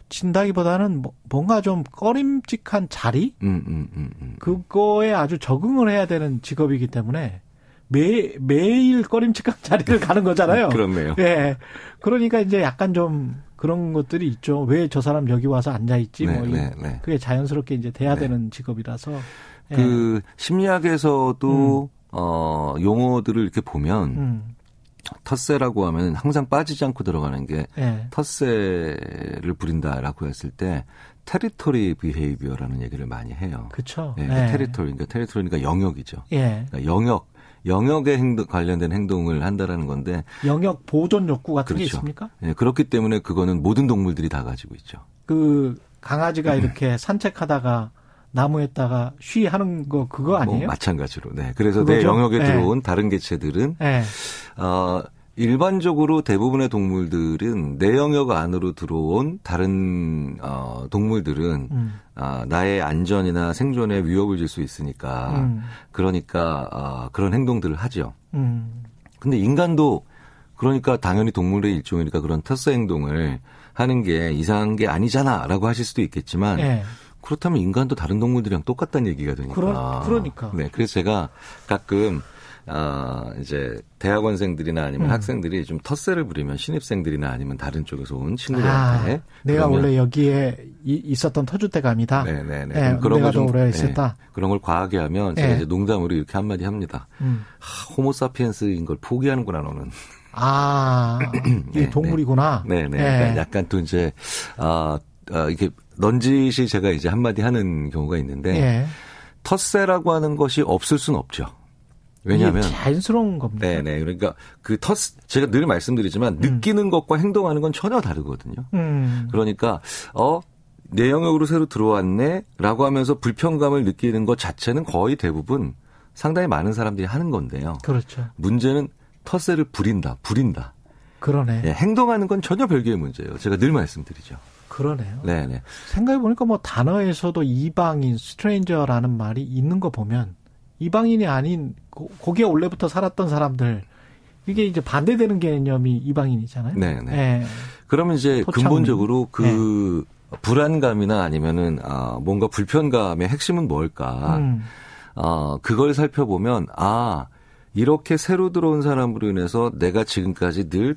진다기보다는 뭐, 뭔가 좀 꺼림직한 자리 음, 음, 음, 음, 그거에 아주 적응을 해야 되는 직업이기 때문에 매 매일 꺼림직한 자리를 가는 거잖아요. 그렇네요. 예. 그러니까 이제 약간 좀 그런 것들이 있죠. 왜 저 사람 여기 와서 앉아 있지? 네, 뭐 네, 네. 그게 자연스럽게 이제 돼야 네. 되는 직업이라서. 예. 그 심리학에서도 음. 어 용어들을 이렇게 보면 음. 텃세라고 하면 항상 빠지지 않고 들어가는 게 네. 텃세를 부린다라고 했을 때 테리토리 비헤이비어라는 얘기를 많이 해요. 그렇죠. 네, 네. 테리토리 그러니까 테리토리니까 영역이죠. 예. 그러니까 영역 영역에 행동, 관련된 행동을 한다라는 건데 영역 보존 욕구 같은 그렇죠. 게 있습니까? 네, 그렇기 때문에 그거는 모든 동물들이 다 가지고 있죠. 그 강아지가 이렇게 산책하다가 나무에다가 쉬하는 거 그거 뭐 아니에요? 뭐 마찬가지로. 네. 그래서 그거죠? 내 영역에 네. 들어온 다른 개체들은 네. 어 일반적으로 대부분의 동물들은 내 영역 안으로 들어온 다른 어 동물들은 음. 어, 나의 안전이나 생존에 위협을 줄 수 있으니까 음. 그러니까 어, 그런 행동들을 하죠. 음. 근데 인간도 그러니까 당연히 동물의 일종이니까 그런特세 행동을 하는 게 이상한 게 아니잖아라고 하실 수도 있겠지만 네. 그렇다면 인간도 다른 동물들이랑 똑같다는 얘기가 되니까. 그러, 그러니까. 네, 그래서 제가 가끔 아, 이제 대학원생들이나 아니면 음. 학생들이 좀 텃세를 부리면 신입생들이나 아니면 다른 쪽에서 온 친구들한테 아, 내가 원래 여기에 이, 있었던 터줏대감이다. 네네네. 네, 그런 내가 좀, 오래 있었다. 네, 그런 걸 과하게 하면 제가 네. 이제 농담으로 이렇게 한마디 합니다. 음. 하, 호모사피엔스인 걸 포기하는구나 너는. 아, 이 네, 동물이구나. 네네. 네. 네. 약간 또 이제 아, 아 이게 넌지시 제가 이제 한마디 하는 경우가 있는데 예. 텃세라고 하는 것이 없을 수는 없죠. 왜냐하면 자연스러운 겁니다. 네네. 그러니까 그 텃, 제가 늘 말씀드리지만 음. 느끼는 것과 행동하는 건 전혀 다르거든요. 음. 그러니까 어. 내 영역으로 새로 들어왔네라고 하면서 불편감을 느끼는 것 자체는 거의 대부분 상당히 많은 사람들이 하는 건데요. 그렇죠. 문제는 텃세를 부린다, 부린다. 그러네. 네, 행동하는 건 전혀 별개의 문제예요. 제가 늘 말씀드리죠. 그러네요. 네네. 생각해 보니까 뭐 단어에서도 이방인, 스트레인저라는 말이 있는 거 보면 이방인이 아닌 거기에 원래부터 살았던 사람들 이게 이제 반대되는 개념이 이방인이잖아요. 네네. 네. 그러면 이제 토착 근본적으로 그 네. 불안감이나 아니면은 아 뭔가 불편감의 핵심은 뭘까? 음. 아 그걸 살펴보면 아 이렇게 새로 들어온 사람으로 인해서 내가 지금까지 늘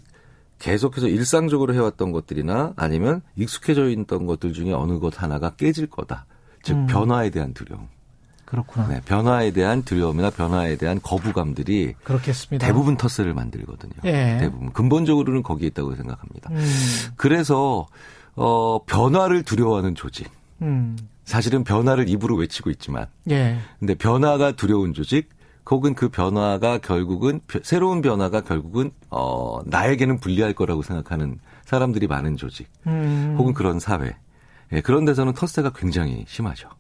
계속해서 일상적으로 해왔던 것들이나 아니면 익숙해져 있던 것들 중에 어느 것 하나가 깨질 거다. 즉 음. 변화에 대한 두려움. 그렇구나. 네, 변화에 대한 두려움이나 변화에 대한 거부감들이 그렇겠습니다. 대부분 터스를 만들거든요. 예. 대부분 근본적으로는 거기에 있다고 생각합니다. 음. 그래서 어 변화를 두려워하는 조직. 음. 사실은 변화를 입으로 외치고 있지만, 예. 근데 변화가 두려운 조직, 혹은 그 변화가 결국은 새로운 변화가 결국은 어 나에게는 불리할 거라고 생각하는 사람들이 많은 조직 음. 혹은 그런 사회 예, 그런 데서는 텃세가 굉장히 심하죠.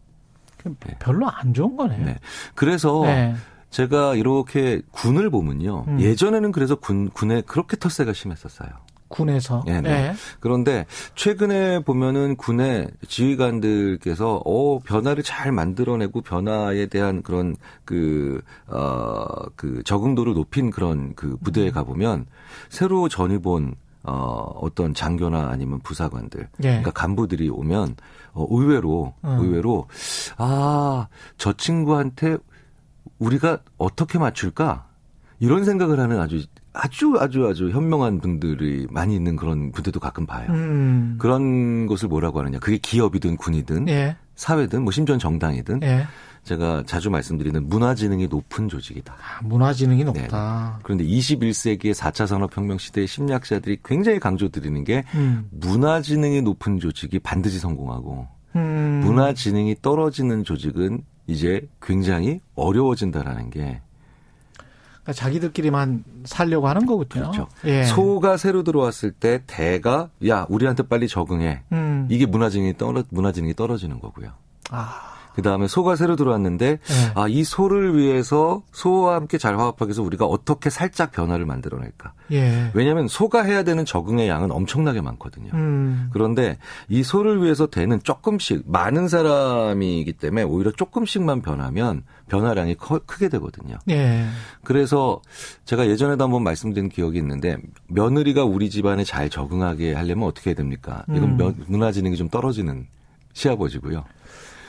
네. 별로 안 좋은 거네요. 네. 그래서 네. 제가 이렇게 군을 보면요. 음. 예전에는 그래서 군 군에 그렇게 텃세가 심했었어요. 군에서. 네, 네. 네. 그런데 최근에 보면은 군의 지휘관들께서 어 변화를 잘 만들어내고 변화에 대한 그런 그 어그 어, 그 적응도를 높인 그런 그 부대에 음. 가 보면 새로 전입 온 어, 어떤 장교나 아니면 부사관들, 예. 그러니까 간부들이 오면 어, 의외로 음. 의외로 아, 저 친구한테 우리가 어떻게 맞출까? 이런 생각을 하는 아주 아주 아주 아주 현명한 분들이 많이 있는 그런 분들도 가끔 봐요. 음. 그런 것을 뭐라고 하느냐? 그게 기업이든 군이든 예. 사회든 뭐 심지어 정당이든 예. 제가 자주 말씀드리는 문화지능이 높은 조직이다. 아, 문화지능이 높다. 네. 그런데 21세기의 4차 산업혁명 시대의 심리학자들이 굉장히 강조드리는 게 음. 문화지능이 높은 조직이 반드시 성공하고 음. 문화지능이 떨어지는 조직은 이제 굉장히 어려워진다라는 게 그러니까 자기들끼리만 살려고 하는 거거든요. 그렇죠. 예. 소가 새로 들어왔을 때 대가 야 우리한테 빨리 적응해. 음. 이게 문화지능이 떨어 문화지능이 떨어지는 거고요. 아. 그 다음에 소가 새로 들어왔는데 네. 아이 소를 위해서 소와 함께 잘 화합하기 위해서 우리가 어떻게 살짝 변화를 만들어낼까? 예. 왜냐하면 소가 해야 되는 적응의 양은 엄청나게 많거든요. 음. 그런데 이 소를 위해서 되는 조금씩 많은 사람이기 때문에 오히려 조금씩만 변하면 변화량이 커, 크게 되거든요. 예. 그래서 제가 예전에도 한번 말씀드린 기억이 있는데 며느리가 우리 집안에 잘 적응하게 하려면 어떻게 해야 됩니까? 이건 음. 문화 지능이 좀 떨어지는 시아버지고요.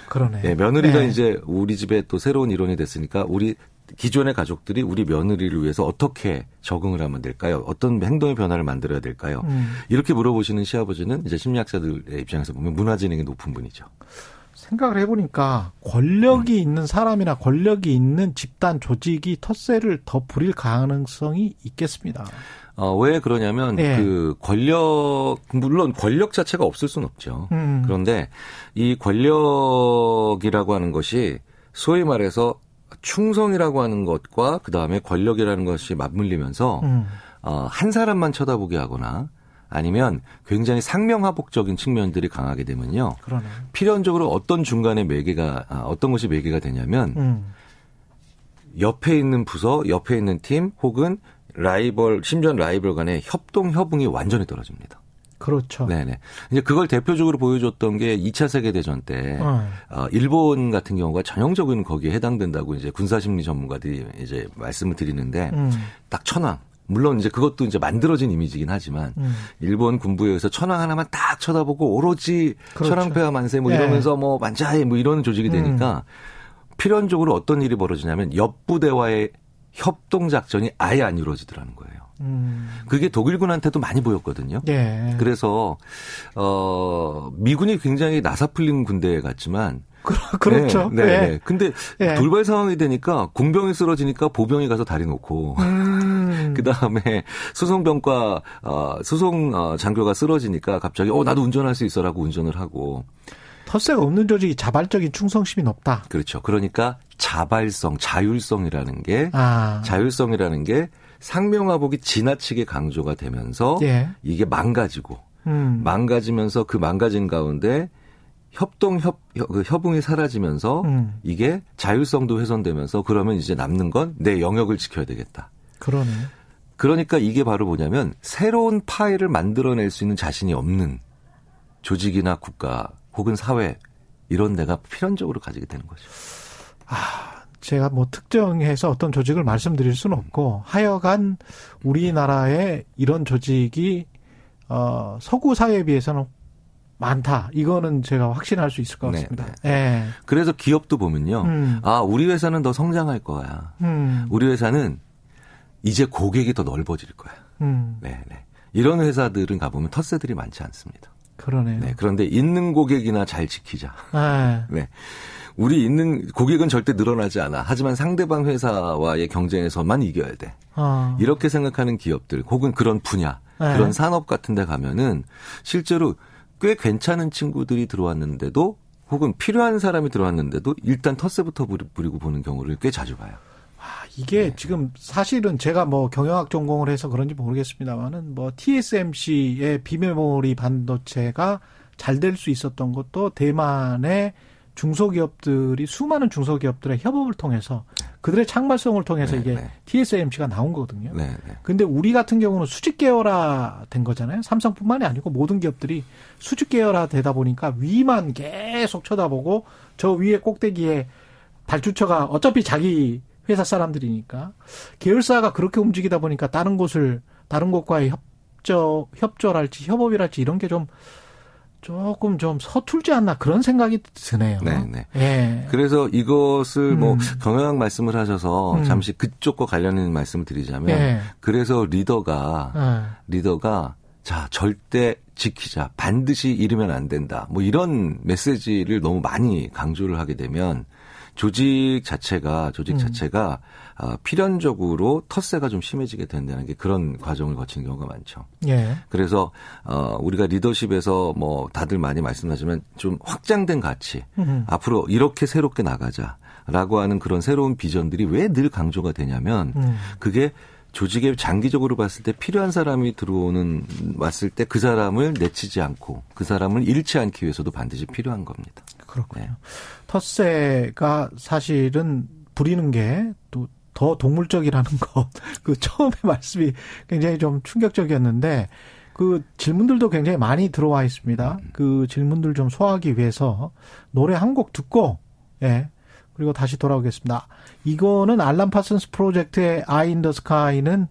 그러네. 예, 며느리가 네. 이제 우리 집에 또 새로운 일원이 됐으니까 우리 기존의 가족들이 우리 며느리를 위해서 어떻게 적응을 하면 될까요? 어떤 행동의 변화를 만들어야 될까요? 음. 이렇게 물어보시는 시아버지는 이제 심리학자들의 입장에서 보면 문화 지능이 높은 분이죠. 생각을 해보니까 권력이 음. 있는 사람이나 권력이 있는 집단 조직이 텃세를 더 부릴 가능성이 있겠습니다. 어, 왜 그러냐면 네. 그 권력 물론 권력 자체가 없을 수는 없죠. 음. 그런데 이 권력이라고 하는 것이 소위 말해서 충성이라고 하는 것과 그 다음에 권력이라는 것이 맞물리면서 음. 어, 한 사람만 쳐다보게 하거나 아니면 굉장히 상명하복적인 측면들이 강하게 되면요. 그러네. 필연적으로 어떤 중간에 매개가 아, 어떤 것이 매개가 되냐면 음. 옆에 있는 부서, 옆에 있는 팀 혹은 라이벌 심지어 라이벌 간의 협동 협응이 완전히 떨어집니다. 그렇죠. 네네. 이제 그걸 대표적으로 보여줬던 게 2차 세계 대전 때, 어. 어, 일본 같은 경우가 전형적인 거기에 해당된다고 이제 군사 심리 전문가들이 이제 말씀을 드리는데, 음. 딱 천황. 물론 이제 그것도 이제 만들어진 이미지긴 하지만, 음. 일본 군부에 서 천황 하나만 딱 쳐다보고 오로지 그렇죠. 천황폐하 만세 뭐 네. 이러면서 뭐 만자해 뭐 이런 조직이 되니까, 음. 필연적으로 어떤 일이 벌어지냐면, 옆 부대와의 협동 작전이 아예 안 이루어지더라는 거예요. 음. 그게 독일군한테도 많이 보였거든요. 예. 그래서 어 미군이 굉장히 나사풀린 군대 같지만 그렇죠. 네, 네, 예. 네. 근데 예. 돌발 상황이 되니까 공병이 쓰러지니까 보병이 가서 다리 놓고 음. 그 다음에 수송병과 어, 수송 어, 장교가 쓰러지니까 갑자기 어 나도 운전할 수 있어라고 운전을 하고 텃세가 없는 조직이 자발적인 충성심이 높다. 그렇죠. 그러니까 자발성, 자율성이라는 게 아. 자율성이라는 게 상명하복이 지나치게 강조가 되면서 예. 이게 망가지고 음. 망가지면서 그 망가진 가운데 협동 협, 그 협응이 사라지면서 음. 이게 자율성도 훼손되면서 그러면 이제 남는 건 내 영역을 지켜야 되겠다. 그러네. 그러니까 이게 바로 뭐냐면 새로운 파일을 만들어낼 수 있는 자신이 없는 조직이나 국가 혹은 사회 이런 데가 필연적으로 가지게 되는 거죠. 아, 제가 뭐 특정해서 어떤 조직을 말씀드릴 수는 없고 하여간 우리나라에 이런 조직이 어, 서구 사회에 비해서는 많다. 이거는 제가 확신할 수 있을 것 네, 같습니다. 네, 네. 네. 그래서 기업도 보면요. 음. 아, 우리 회사는 더 성장할 거야. 음. 우리 회사는 이제 고객이 더 넓어질 거야. 음. 네, 네. 이런 회사들은 가보면 텃세들이 많지 않습니다. 그러네요. 네, 그런데 있는 고객이나 잘 지키자. 네. 네. 우리 있는 고객은 절대 늘어나지 않아. 하지만 상대방 회사와의 경쟁에서만 이겨야 돼. 어. 이렇게 생각하는 기업들 혹은 그런 분야, 네. 그런 산업 같은 데 가면은 실제로 꽤 괜찮은 친구들이 들어왔는데도 혹은 필요한 사람이 들어왔는데도 일단 텃세부터 부리고 보는 경우를 꽤 자주 봐요. 이게 네. 지금 사실은 제가 뭐 경영학 전공을 해서 그런지 모르겠습니다만은 뭐 TSMC의 비메모리 반도체가 잘 될 수 있었던 것도 대만의 중소기업들이 수많은 중소기업들의 협업을 통해서 그들의 창발성을 통해서 네, 이게 네. TSMC가 나온 거거든요. 네, 네. 근데 우리 같은 경우는 수직 계열화 된 거잖아요. 삼성뿐만이 아니고 모든 기업들이 수직 계열화 되다 보니까 위만 계속 쳐다보고 저 위에 꼭대기에 발주처가 어차피 자기 회사 사람들이니까 계열사가 그렇게 움직이다 보니까 다른 곳을 다른 곳과의 협조 협조랄지 협업이랄지 이런 게 좀 조금 좀 서툴지 않나 그런 생각이 드네요. 네, 네. 예. 그래서 이것을 뭐 음. 뭐 경영학 말씀을 하셔서 음. 잠시 그쪽과 관련된 말씀을 드리자면 예. 그래서 리더가 예. 리더가 자 절대 지키자 반드시 이르면 안 된다 뭐 이런 메시지를 너무 많이 강조를 하게 되면 조직 자체가 조직 음. 자체가 어, 필연적으로 텃세가 좀 심해지게 된다는 게 그런 과정을 거치는 경우가 많죠. 예. 그래서 어 우리가 리더십에서 뭐 다들 많이 말씀하지만 좀 확장된 가치 음. 앞으로 이렇게 새롭게 나가자. 라고 하는 그런 새로운 비전들이 왜 늘 강조가 되냐면 음. 그게 조직에 장기적으로 봤을 때 필요한 사람이 들어오는 왔을 때 그 사람을 내치지 않고 그 사람을 잃지 않기 위해서도 반드시 필요한 겁니다. 그렇군요. 네. 텃세가 사실은 부리는 게 또 더 동물적이라는 것. 그 처음에 말씀이 굉장히 좀 충격적이었는데 그 질문들도 굉장히 많이 들어와 있습니다. 그 질문들 좀 소화하기 위해서 노래 한 곡 듣고 예. 그리고 다시 돌아오겠습니다. 이거는 알란 파슨스 프로젝트의 Eye in the Sky는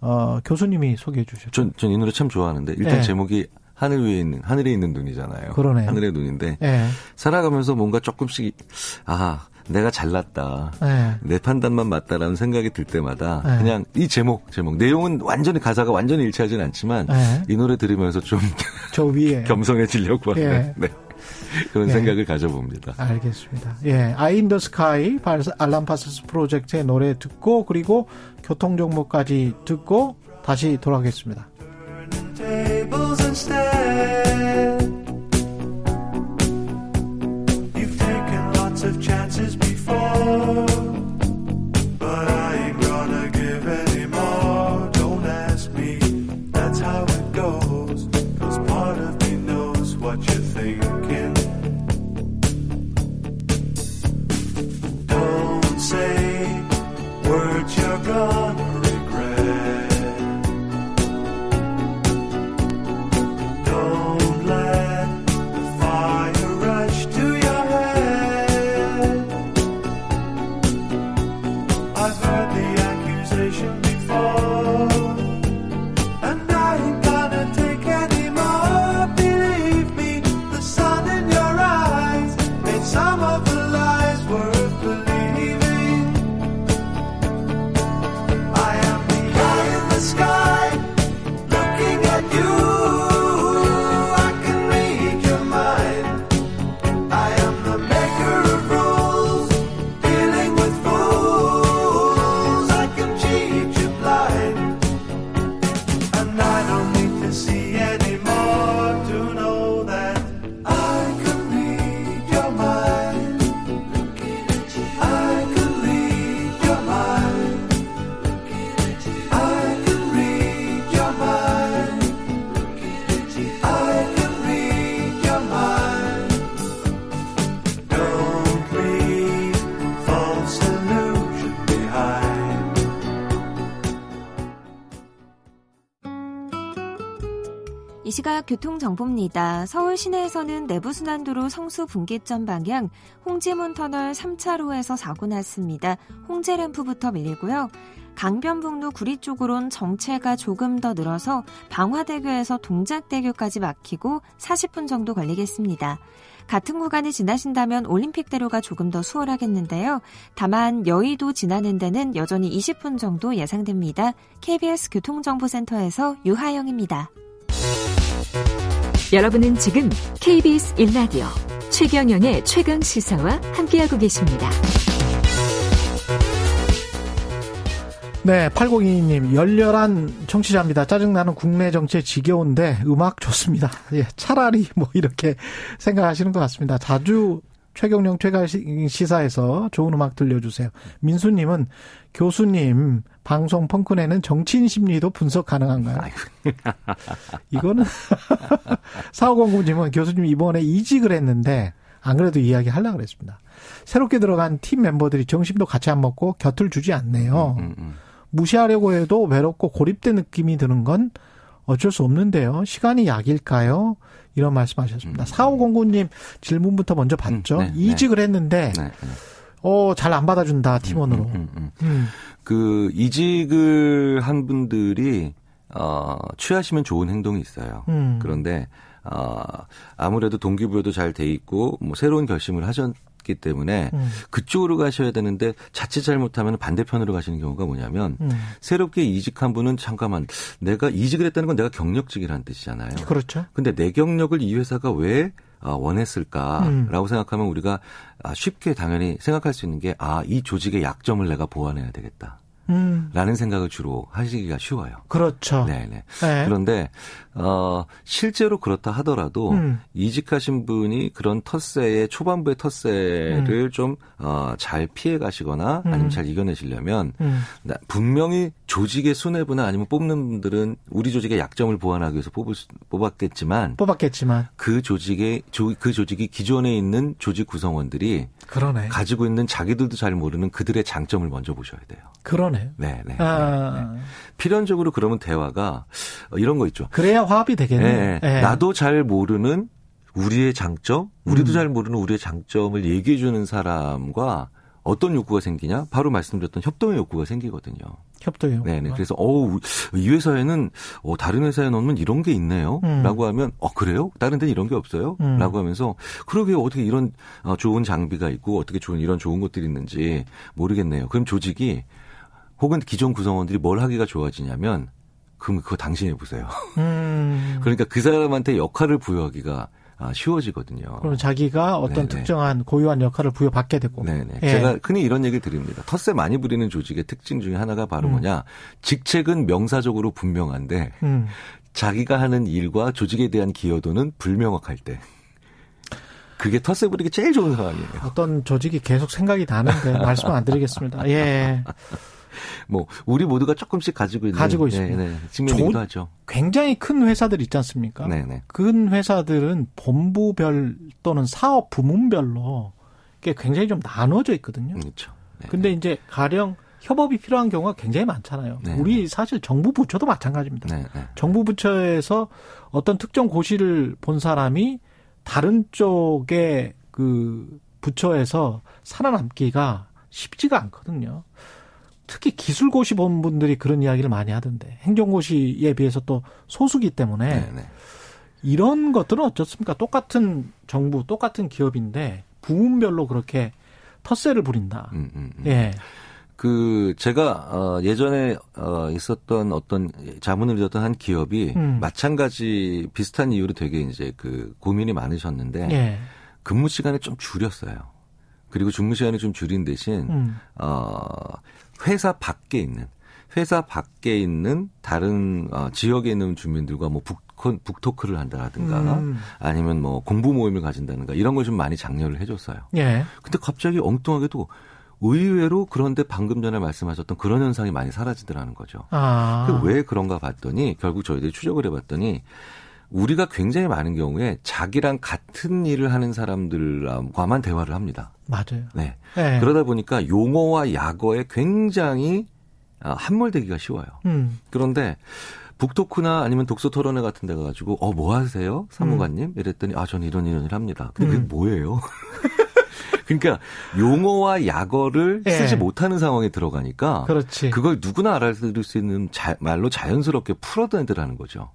어, 교수님이 소개해 주셨죠. 전, 전 이 노래 참 좋아하는데 일단 예. 제목이 하늘 위에 있는 하늘에 있는 눈이잖아요. 그러네 하늘의 눈인데 네. 살아가면서 뭔가 조금씩 아 내가 잘났다. 네. 내 판단만 맞다라는 생각이 들 때마다 네. 그냥 이 제목 제목 내용은 완전히 가사가 완전히 일치하지는 않지만 이 노래 들으면서 좀 저 위에 겸손해지려고 하는 예. 네. 그런 예. 생각을 가져봅니다. 알겠습니다. 예, 아인더 스카이 알람 파스스 프로젝트의 노래 듣고 그리고 교통 정보까지 듣고 다시 돌아오겠습니다. 교통정보입니다. 서울 시내에서는 내부순환도로 성수 분기점 방향 홍지문 터널 3차로에서 사고 났습니다. 홍제램프부터 밀리고요. 강변북로 구리 쪽으론 정체가 조금 더 늘어서 방화대교에서 동작대교까지 막히고 40분 정도 걸리겠습니다. 같은 구간을 지나신다면 올림픽대로가 조금 더 수월하겠는데요. 다만 여의도 지나는 데는 여전히 20분 정도 예상됩니다. KBS 교통정보센터에서 유하영입니다. 여러분은 지금 KBS 1라디오 최경영의 최강 시사와 함께하고 계십니다. 네, 8022님, 열렬한 청취자입니다. 짜증나는 국내 정치에 지겨운데 음악 좋습니다. 예, 차라리 뭐 이렇게 생각하시는 것 같습니다. 자주 최경령 최강 시사에서 좋은 음악 들려주세요. 민수님은 교수님 방송 펑크내는 정치인 심리도 분석 가능한가요? 이거는 사오공구님은 교수님 이번에 이직을 했는데 안 그래도 이야기 하려고 그랬습니다. 새롭게 들어간 팀 멤버들이 정신도 같이 안 먹고 곁을 주지 않네요. 음, 음, 음. 무시하려고 해도 외롭고 고립된 느낌이 드는 건 어쩔 수 없는데요. 시간이 약일까요? 이런 말씀하셨습니다. 음. 4509님 질문부터 먼저 봤죠. 음, 네, 이직을 네. 했는데 네, 네. 어, 잘 안 받아준다, 팀원으로. 음, 음, 음, 음, 그, 이직을 한 분들이, 어, 취하시면 좋은 행동이 있어요. 음. 그런데 어, 아무래도 동기부여도 잘 돼 있고 뭐 새로운 결심을 하셨기 때문에 음. 그쪽으로 가셔야 되는데 자칫 잘못하면 반대편으로 가시는 경우가 뭐냐면 음. 새롭게 이직한 분은 잠깐만 내가 이직을 했다는 건 내가 경력직이라는 뜻이잖아요. 그렇죠. 근데 내 경력을 이 회사가 왜 어, 원했을까라고 음. 생각하면 우리가 아, 쉽게 당연히 생각할 수 있는 게 아, 이 조직의 약점을 내가 보완해야 되겠다. 음. 라는 생각을 주로 하시기가 쉬워요. 그렇죠. 네네. 네. 그런데 어 실제로 그렇다 하더라도 음. 이직하신 분이 그런 텃세의 초반부의 텃세를 음. 좀어 잘 피해 가시거나 아니면 음. 잘 이겨내시려면 음. 분명히 조직의 순뇌부나 아니면 뽑는 분들은 우리 조직의 약점을 보완하기 위해서 뽑을 수, 뽑았겠지만 뽑았겠지만 그 조직의 조, 그 조직이 기존에 있는 조직 구성원들이 그러네. 가지고 있는 자기들도 잘 모르는 그들의 장점을 먼저 보셔야 돼요. 그러네. 네, 네. 아. 네, 네. 필연적으로 그러면 대화가 이런 거 있죠. 그래야 화합이 되겠네. 네, 네. 나도 잘 모르는 우리의 장점, 우리도 음. 잘 모르는 우리의 장점을 얘기해 주는 사람과 어떤 욕구가 생기냐? 바로 말씀드렸던 협동의 욕구가 생기거든요. 협동요. 네네. 그래서 어우 이 회사에는 어 다른 회사에 넣으면 이런 게 있네요.라고 음. 하면 어 그래요? 다른 데는 이런 게 없어요?라고 음. 하면서 그러게 어떻게 이런 어, 좋은 장비가 있고 어떻게 좋은 이런 좋은 것들이 있는지 모르겠네요. 그럼 조직이 혹은 기존 구성원들이 뭘 하기가 좋아지냐면 그럼 그거 당신이 해보세요. 음. 그러니까 그 사람한테 역할을 부여하기가 아, 쉬워지거든요. 그럼 자기가 어떤 네네. 특정한 고유한 역할을 부여받게 되고. 네네. 예. 제가 흔히 이런 얘기를 드립니다. 텃세 많이 부리는 조직의 특징 중에 하나가 바로 음. 뭐냐. 직책은 명사적으로 분명한데 음. 자기가 하는 일과 조직에 대한 기여도는 불명확할 때. 그게 텃세 부리기 제일 좋은 상황이에요. 어떤 조직이 계속 생각이 나는데 말씀 안 드리겠습니다. 예. 뭐 우리 모두가 조금씩 가지고 있는 가지고 있습니다. 네, 네, 하죠. 굉장히 큰 회사들 있지 않습니까? 네, 네. 큰 회사들은 본부별 또는 사업 부문별로 게 굉장히 좀 나눠져 있거든요. 그렇죠. 네, 근데 이제 가령 협업이 필요한 경우가 굉장히 많잖아요. 네. 우리 사실 정부 부처도 마찬가지입니다. 네, 네. 정부 부처에서 어떤 특정 고시를 본 사람이 다른 쪽의 그 부처에서 살아남기가 쉽지가 않거든요. 특히 기술고시 본 분들이 그런 이야기를 많이 하던데 행정고시에 비해서 또 소수기 때문에 네네. 네. 이런 것들은 어떻습니까? 똑같은 정부, 똑같은 기업인데 부문별로 그렇게 텃세를 부린다. 음, 음, 음. 예. 그 제가 어 예전에 어 있었던 어떤 자문을 드렸던 한 기업이 음. 마찬가지 비슷한 이유로 되게 이제 그 고민이 많으셨는데 예. 근무 시간을 좀 줄였어요. 그리고 근무 시간을 좀 줄인 대신 음. 어 회사 밖에 있는 회사 밖에 있는 다른 어, 지역에 있는 주민들과 뭐 북, 북토크를 한다든가 음. 아니면 뭐 공부 모임을 가진다든가 이런 걸 좀 많이 장려를 해줬어요. 예. 근데 갑자기 엉뚱하게도 의외로 그런데 방금 전에 말씀하셨던 그런 현상이 많이 사라지더라는 거죠. 아. 왜 그런가 봤더니 결국 저희들이 추적을 해봤더니 우리가 굉장히 많은 경우에 자기랑 같은 일을 하는 사람들과만 대화를 합니다. 맞아요. 네. 네. 그러다 보니까 용어와 약어에 굉장히 아, 함몰되기가 쉬워요. 음. 그런데 북토크나 아니면 독서 토론회 같은 데 가가지고, 어, 뭐 하세요? 사무관님? 음. 이랬더니, 아, 저는 이런 이런 일 합니다. 근데 그게 음. 뭐예요? 그러니까 용어와 약어를 예. 쓰지 못하는 상황에 들어가니까 그렇지. 그걸 누구나 알아들을 수 있는 자, 말로 자연스럽게 풀어내더라는 거죠.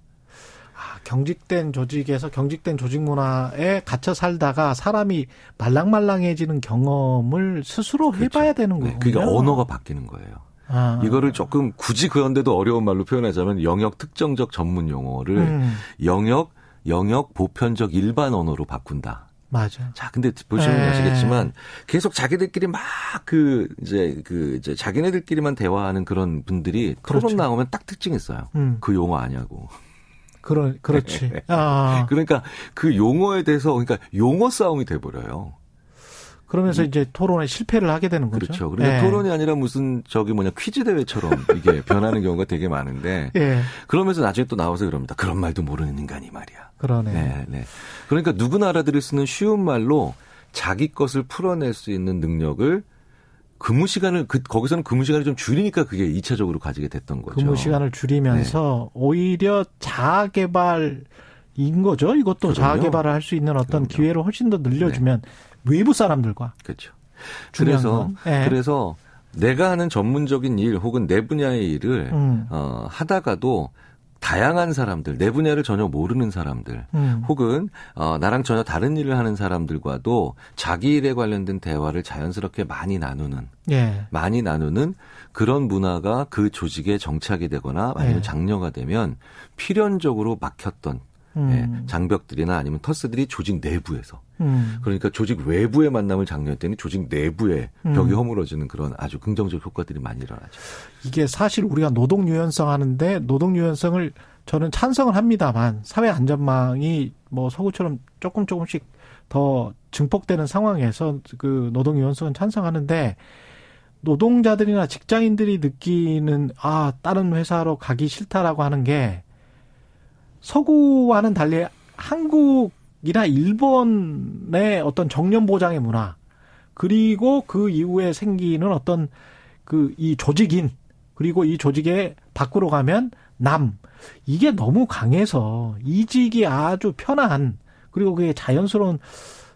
경직된 조직에서 경직된 조직 문화에 갇혀 살다가 사람이 말랑말랑해지는 경험을 스스로 그렇죠. 해봐야 되는 거예요. 네, 그러니까 언어가 바뀌는 거예요. 아. 이거를 조금 굳이 그런데도 어려운 말로 표현하자면 영역 특정적 전문 용어를 음. 영역 영역 보편적 일반 언어로 바꾼다. 맞아. 자, 근데 보시면 에. 아시겠지만 계속 자기들끼리 막 그 이제 그 이제 자기네들끼리만 대화하는 그런 분들이 그렇죠. 토론 나오면 딱 특징 있어요. 음. 그 용어 아냐고. 그러, 그렇지. 아. 그러니까 그 용어에 대해서 그러니까 용어 싸움이 돼버려요. 그러면서 음. 이제 토론에 실패를 하게 되는 거죠. 그렇죠. 그러니까 예. 토론이 아니라 무슨 저기 뭐냐 퀴즈 대회처럼 이게 변하는 경우가 되게 많은데 예. 그러면서 나중에 또 나와서 그럽니다. 그런 말도 모르는 인간이 말이야. 그러네. 네, 네. 그러니까 누구나 알아들을 수 있는 쉬운 말로 자기 것을 풀어낼 수 있는 능력을 근무 시간을 그 거기서는 근무 시간을 좀 줄이니까 그게 2차적으로 가지게 됐던 거죠. 근무 시간을 줄이면서 네. 오히려 자아 개발인 거죠. 이것도 자아 개발을 할 수 있는 어떤 그럼요. 기회를 훨씬 더 늘려주면 네. 외부 사람들과 그렇죠. 그래서 네. 그래서 내가 하는 전문적인 일 혹은 내 분야의 일을 음. 어, 하다가도 다양한 사람들, 내 분야를 전혀 모르는 사람들, 음. 혹은 어, 나랑 전혀 다른 일을 하는 사람들과도 자기 일에 관련된 대화를 자연스럽게 많이 나누는, 예. 많이 나누는 그런 문화가 그 조직에 정착이 되거나 아니면 예. 장려가 되면 필연적으로 막혔던 음. 예, 장벽들이나 아니면 터스들이 조직 내부에서 음. 그러니까 조직 외부의 만남을 장려했더니 조직 내부에 벽이 음. 허물어지는 그런 아주 긍정적 효과들이 많이 일어나죠. 이게 사실 우리가 노동 유연성 하는데 노동 유연성을 저는 찬성을 합니다만 사회 안전망이 뭐 서구처럼 조금 조금씩 더 증폭되는 상황에서 그 노동 유연성은 찬성하는데 노동자들이나 직장인들이 느끼는 아 다른 회사로 가기 싫다라고 하는 게 서구와는 달리 한국 이나 일본의 어떤 정년 보장의 문화 그리고 그 이후에 생기는 어떤 그 이 조직인 그리고 이 조직에 밖으로 가면 남. 이게 너무 강해서 이직이 아주 편한 그리고 그게 자연스러운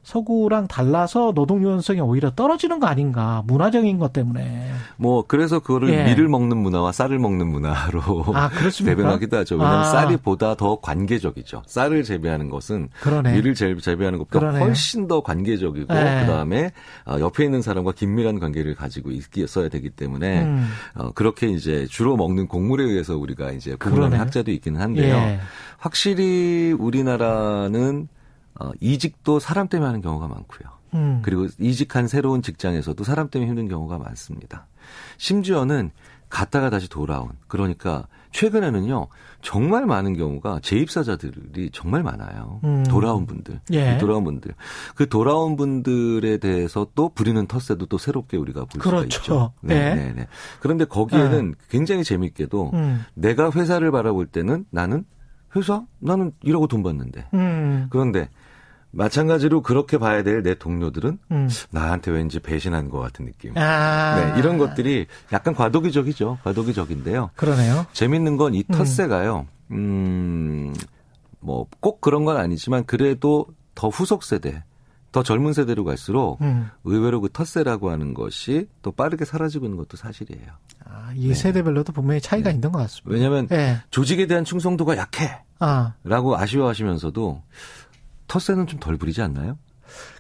서구랑 달라서 노동 유연성이 오히려 떨어지는 거 아닌가 문화적인 것 때문에 뭐 그래서 그거를 예. 밀을 먹는 문화와 쌀을 먹는 문화로 아, 대변하기도 하죠. 왜냐하면 아. 쌀이 보다 더 관계적이죠. 쌀을 재배하는 것은 그러네. 밀을 재배하는 것보다 그러네요. 훨씬 더 관계적이고 예. 그다음에 어, 옆에 있는 사람과 긴밀한 관계를 가지고 있어야 되기 때문에 음. 어, 그렇게 이제 주로 먹는 곡물에 의해서 우리가 이제 구분하는 학자도 있기는 한데요. 예. 확실히 우리나라는 어, 이직도 사람 때문에 하는 경우가 많고요. 음. 그리고 이직한 새로운 직장에서도 사람 때문에 힘든 경우가 많습니다. 심지어는 갔다가 다시 돌아온 그러니까 최근에는요 정말 많은 경우가 재입사자들이 정말 많아요. 음. 돌아온 분들, 예. 돌아온 분들, 그 돌아온 분들에 대해서 또 부리는 텃세도 또 새롭게 우리가 볼 그렇죠. 수가 있죠. 네, 예. 네, 네. 그런데 거기에는 예. 굉장히 재밌게도 음. 내가 회사를 바라볼 때는 나는 회사 나는 일하고 돈 받는데 음. 그런데 마찬가지로 그렇게 봐야 될 내 동료들은 음. 나한테 왠지 배신한 것 같은 느낌. 아. 네, 이런 것들이 약간 과도기적이죠. 과도기적인데요. 그러네요. 재밌는 건이 음. 텃세가요. 음, 뭐 꼭 그런 건 아니지만 그래도 더 후속 세대, 더 젊은 세대로 갈수록 음. 의외로 그 텃세라고 하는 것이 또 빠르게 사라지고 있는 것도 사실이에요. 아, 이 네. 세대별로도 분명히 차이가 네. 있는 것 같습니다. 왜냐하면 네. 조직에 대한 충성도가 약해. 아. 라고 아쉬워하시면서도 텃세는 좀 덜 부리지 않나요?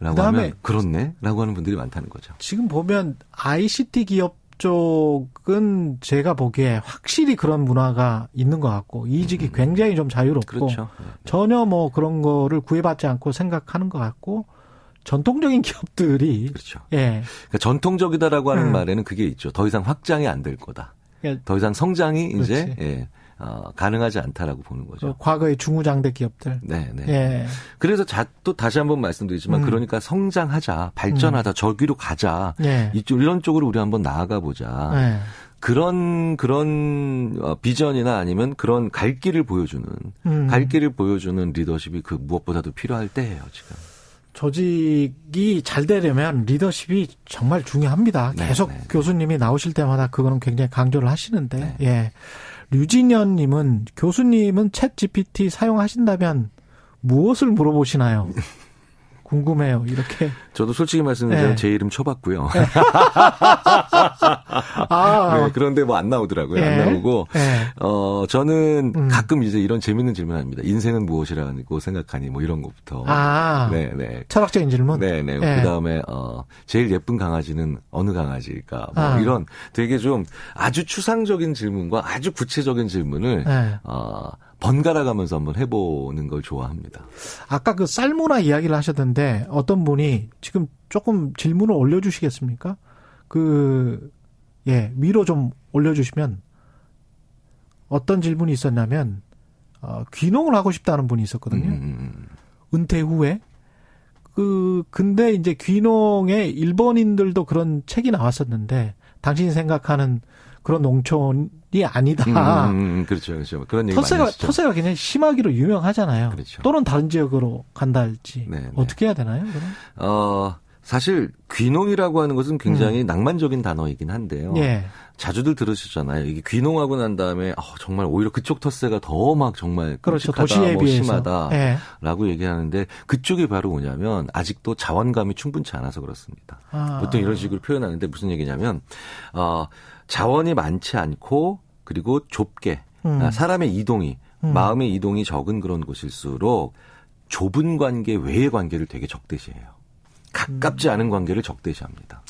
라고 그다음에 하면 그렇네? 라고 하는 분들이 많다는 거죠. 지금 보면 ICT 기업 쪽은 제가 보기에 확실히 그런 문화가 있는 것 같고 이직이 음. 굉장히 좀 자유롭고 그렇죠. 네. 전혀 뭐 그런 거를 구애받지 않고 생각하는 것 같고 전통적인 기업들이 그렇죠. 예. 그러니까 전통적이다라고 하는 음. 말에는 그게 있죠. 더 이상 확장이 안 될 거다. 예. 더 이상 성장이 그렇지. 이제 예. 어, 가능하지 않다라고 보는 거죠. 어, 과거의 중우장대 기업들. 네, 네. 예. 그래서 자, 또 다시 한번 말씀드리지만 음. 그러니까 성장하자, 발전하자, 음. 저기로 가자. 예. 이쪽 이런 쪽으로 우리 한번 나아가 보자. 예. 그런 그런 어, 비전이나 아니면 그런 갈 길을 보여주는 음. 갈 길을 보여주는 리더십이 그 무엇보다도 필요할 때예요 지금. 조직이 잘 되려면 리더십이 정말 중요합니다. 네, 계속 네, 네. 교수님이 나오실 때마다 그거는 굉장히 강조를 하시는데, 네. 예. 류진현 님은 교수님은 챗 GPT 사용하신다면 무엇을 물어보시나요? 궁금해요. 이렇게. 저도 솔직히 말씀드리면 네. 제 이름 쳐봤고요. 네. 아. 네, 그런데 뭐 안 나오더라고요. 네. 안 나오고. 네. 어, 저는 음. 가끔 이제 이런 재밌는 질문 합니다. 인생은 무엇이라고 생각하니? 뭐 이런 것부터. 아. 네, 네. 철학적인 질문? 네, 네. 그 다음에, 어, 제일 예쁜 강아지는 어느 강아지일까? 뭐 아. 이런 되게 좀 아주 추상적인 질문과 아주 구체적인 질문을, 네. 어, 번갈아 가면서 한번 해보는 걸 좋아합니다. 아까 그 쌀문화 이야기를 하셨던데 어떤 분이 지금 조금 질문을 올려주시겠습니까? 그, 예, 위로 좀 올려주시면 어떤 질문이 있었냐면, 어, 귀농을 하고 싶다는 분이 있었거든요. 음. 음, 음. 은퇴 후에. 그, 근데 이제 귀농에 일본인들도 그런 책이 나왔었는데, 당신이 생각하는 그런 농촌 이 아니다. 음, 음, 음, 그렇죠, 그렇죠. 그런 얘기 터세가 터세가 굉장히 심하기로 유명하잖아요. 그렇죠. 또는 다른 지역으로 간다 할지 네, 네. 어떻게 해야 되나요? 그럼? 어 사실 귀농이라고 하는 것은 굉장히 음. 낭만적인 단어이긴 한데요. 예. 자주들 들으셨잖아요. 이게 귀농하고 난 다음에 어, 정말 오히려 그쪽 텃세가 더 막 정말 그렇죠. 도시에 뭐 비해서 심하다라고 예. 얘기하는데 그쪽이 바로 뭐냐면 아직도 자원감이 충분치 않아서 그렇습니다. 아. 보통 이런 식으로 표현하는데 무슨 얘기냐면 어 자원이 많지 않고 그리고 좁게 음. 아, 사람의 이동이 음. 마음의 이동이 적은 그런 곳일수록 좁은 관계 외의 관계를 되게 적대시해요. 가깝지 음. 않은 관계를 적대시합니다.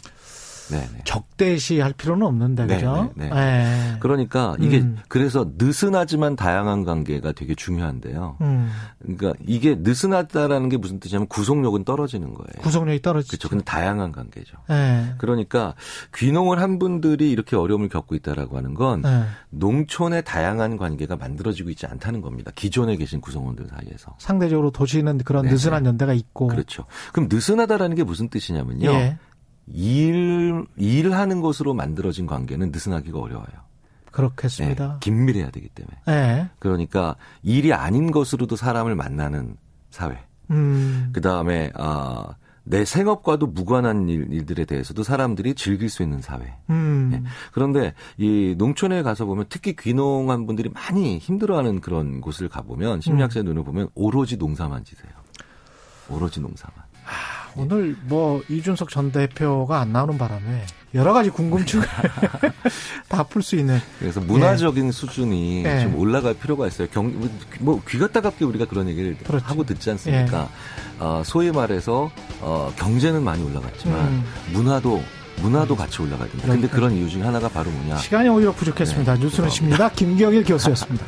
네네. 적대시할 필요는 없는데 그죠? 네. 네. 그러니까 이게 음. 그래서 느슨하지만 다양한 관계가 되게 중요한데요. 음. 그러니까 이게 느슨하다라는 게 무슨 뜻이냐면 구속력은 떨어지는 거예요. 구속력이 떨어지죠. 그렇죠. 근데 다양한 관계죠. 네. 그러니까 귀농을 한 분들이 이렇게 어려움을 겪고 있다라고 하는 건 네. 농촌의 다양한 관계가 만들어지고 있지 않다는 겁니다. 기존에 계신 구성원들 사이에서. 상대적으로 도시는 그런 네네. 느슨한 연대가 있고. 그렇죠. 그럼 느슨하다라는 게 무슨 뜻이냐면요. 예. 일, 일하는 것으로 만들어진 관계는 느슨하기가 어려워요. 그렇겠습니다. 네, 긴밀해야 되기 때문에. 네. 그러니까 일이 아닌 것으로도 사람을 만나는 사회. 음. 그 다음에, 아, 내 생업과도 무관한 일, 들에 대해서도 사람들이 즐길 수 있는 사회. 음. 네. 그런데 이 농촌에 가서 보면 특히 귀농한 분들이 많이 힘들어하는 그런 곳을 가보면 심리학자의 음. 눈을 보면 오로지 농사만 지세요. 오로지 농사만. 오늘 뭐 이준석 전 대표가 안 나오는 바람에 여러 가지 궁금증을 다 풀 수 있는. 그래서 문화적인 예. 수준이 예. 좀 올라갈 필요가 있어요. 경, 뭐 귀가 따갑게 우리가 그런 얘기를 그렇죠. 하고 듣지 않습니까? 예. 어, 소위 말해서 어, 경제는 많이 올라갔지만 음. 문화도 문화도 같이 올라가야 된다. 근데 그런 이유 중에 하나가 바로 뭐냐? 시간이 오히려 부족했습니다. 네, 뉴스는 십니다. 김경일 교수였습니다.